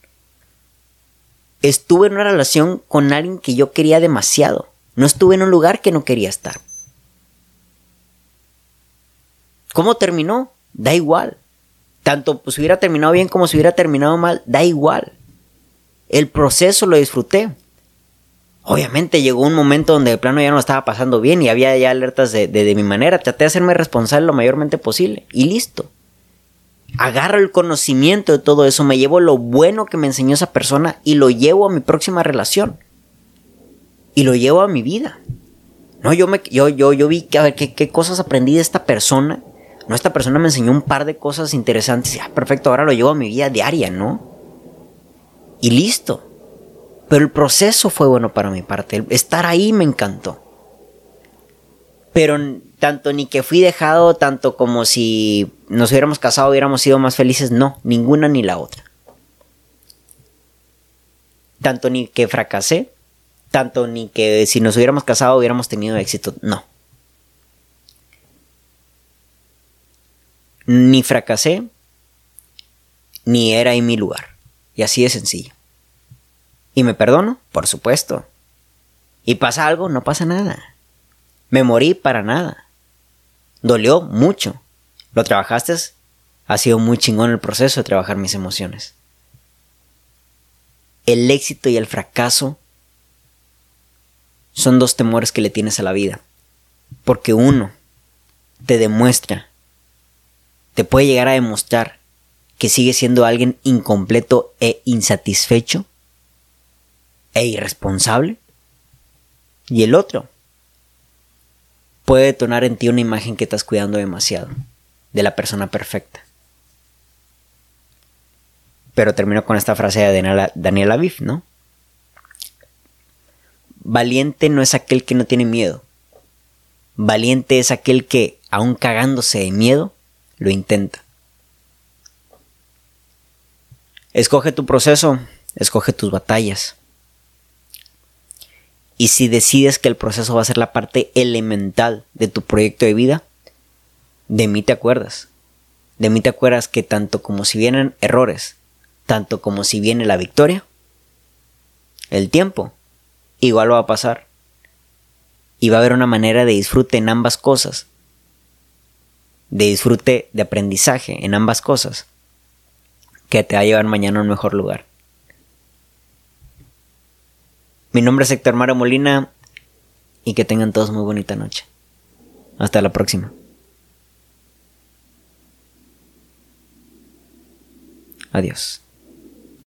estuve en una relación con alguien que yo quería demasiado. No estuve en un lugar que no quería estar. ¿Cómo terminó? Da igual. Tanto pues, si hubiera terminado bien como si hubiera terminado mal, da igual. El proceso lo disfruté. Obviamente llegó un momento donde de plano ya no estaba pasando bien y había ya alertas de, de mi manera. Traté de hacerme responsable lo mayormente posible. Y listo agarro el conocimiento de todo eso, me llevo lo bueno que me enseñó esa persona y lo llevo a mi próxima relación. Y lo llevo a mi vida. No, yo me, yo, yo, yo vi que, a ver, qué, cosas aprendí de esta persona. No, esta persona me enseñó un par de cosas interesantes. Ah, perfecto, ahora lo llevo a mi vida diaria, ¿no? Y listo. Pero el proceso fue bueno para mi parte. estar ahí me encantó. Pero tanto ni que fui dejado, tanto como si nos hubiéramos casado hubiéramos sido más felices, no, ninguna ni la otra. Tanto ni que fracasé, tanto ni que si nos hubiéramos casado hubiéramos tenido éxito, no. Ni fracasé, ni era en mi lugar. Y así de sencillo. ¿Y me perdono? Por supuesto. ¿Y pasa algo? No pasa nada. Me morí para nada. Dolió mucho. ¿Lo trabajaste? Ha sido muy chingón el proceso de trabajar mis emociones. El éxito y el fracaso son dos temores que le tienes a la vida. Porque uno te demuestra, te puede llegar a demostrar que sigue siendo alguien incompleto e insatisfecho e irresponsable. Y el otro puede detonar en ti una imagen que estás cuidando demasiado de la persona perfecta. Pero termino con esta frase de Daniela, Daniela ¿no? Valiente no es aquel que no tiene miedo. Valiente es aquel que, aun cagándose de miedo, lo intenta. Escoge tu proceso, escoge tus batallas. Y si decides que el proceso va a ser la parte elemental de tu proyecto de vida, de mí te acuerdas. De mí te acuerdas que tanto como si vienen errores, tanto como si viene la victoria, el tiempo igual va a pasar. Y va a haber una manera de disfrute en ambas cosas. De disfrute de aprendizaje en ambas cosas. Que te va a llevar mañana a un mejor lugar. Mi nombre es Héctor Mara Molina y que tengan todos muy bonita noche. Hasta la próxima. Adiós.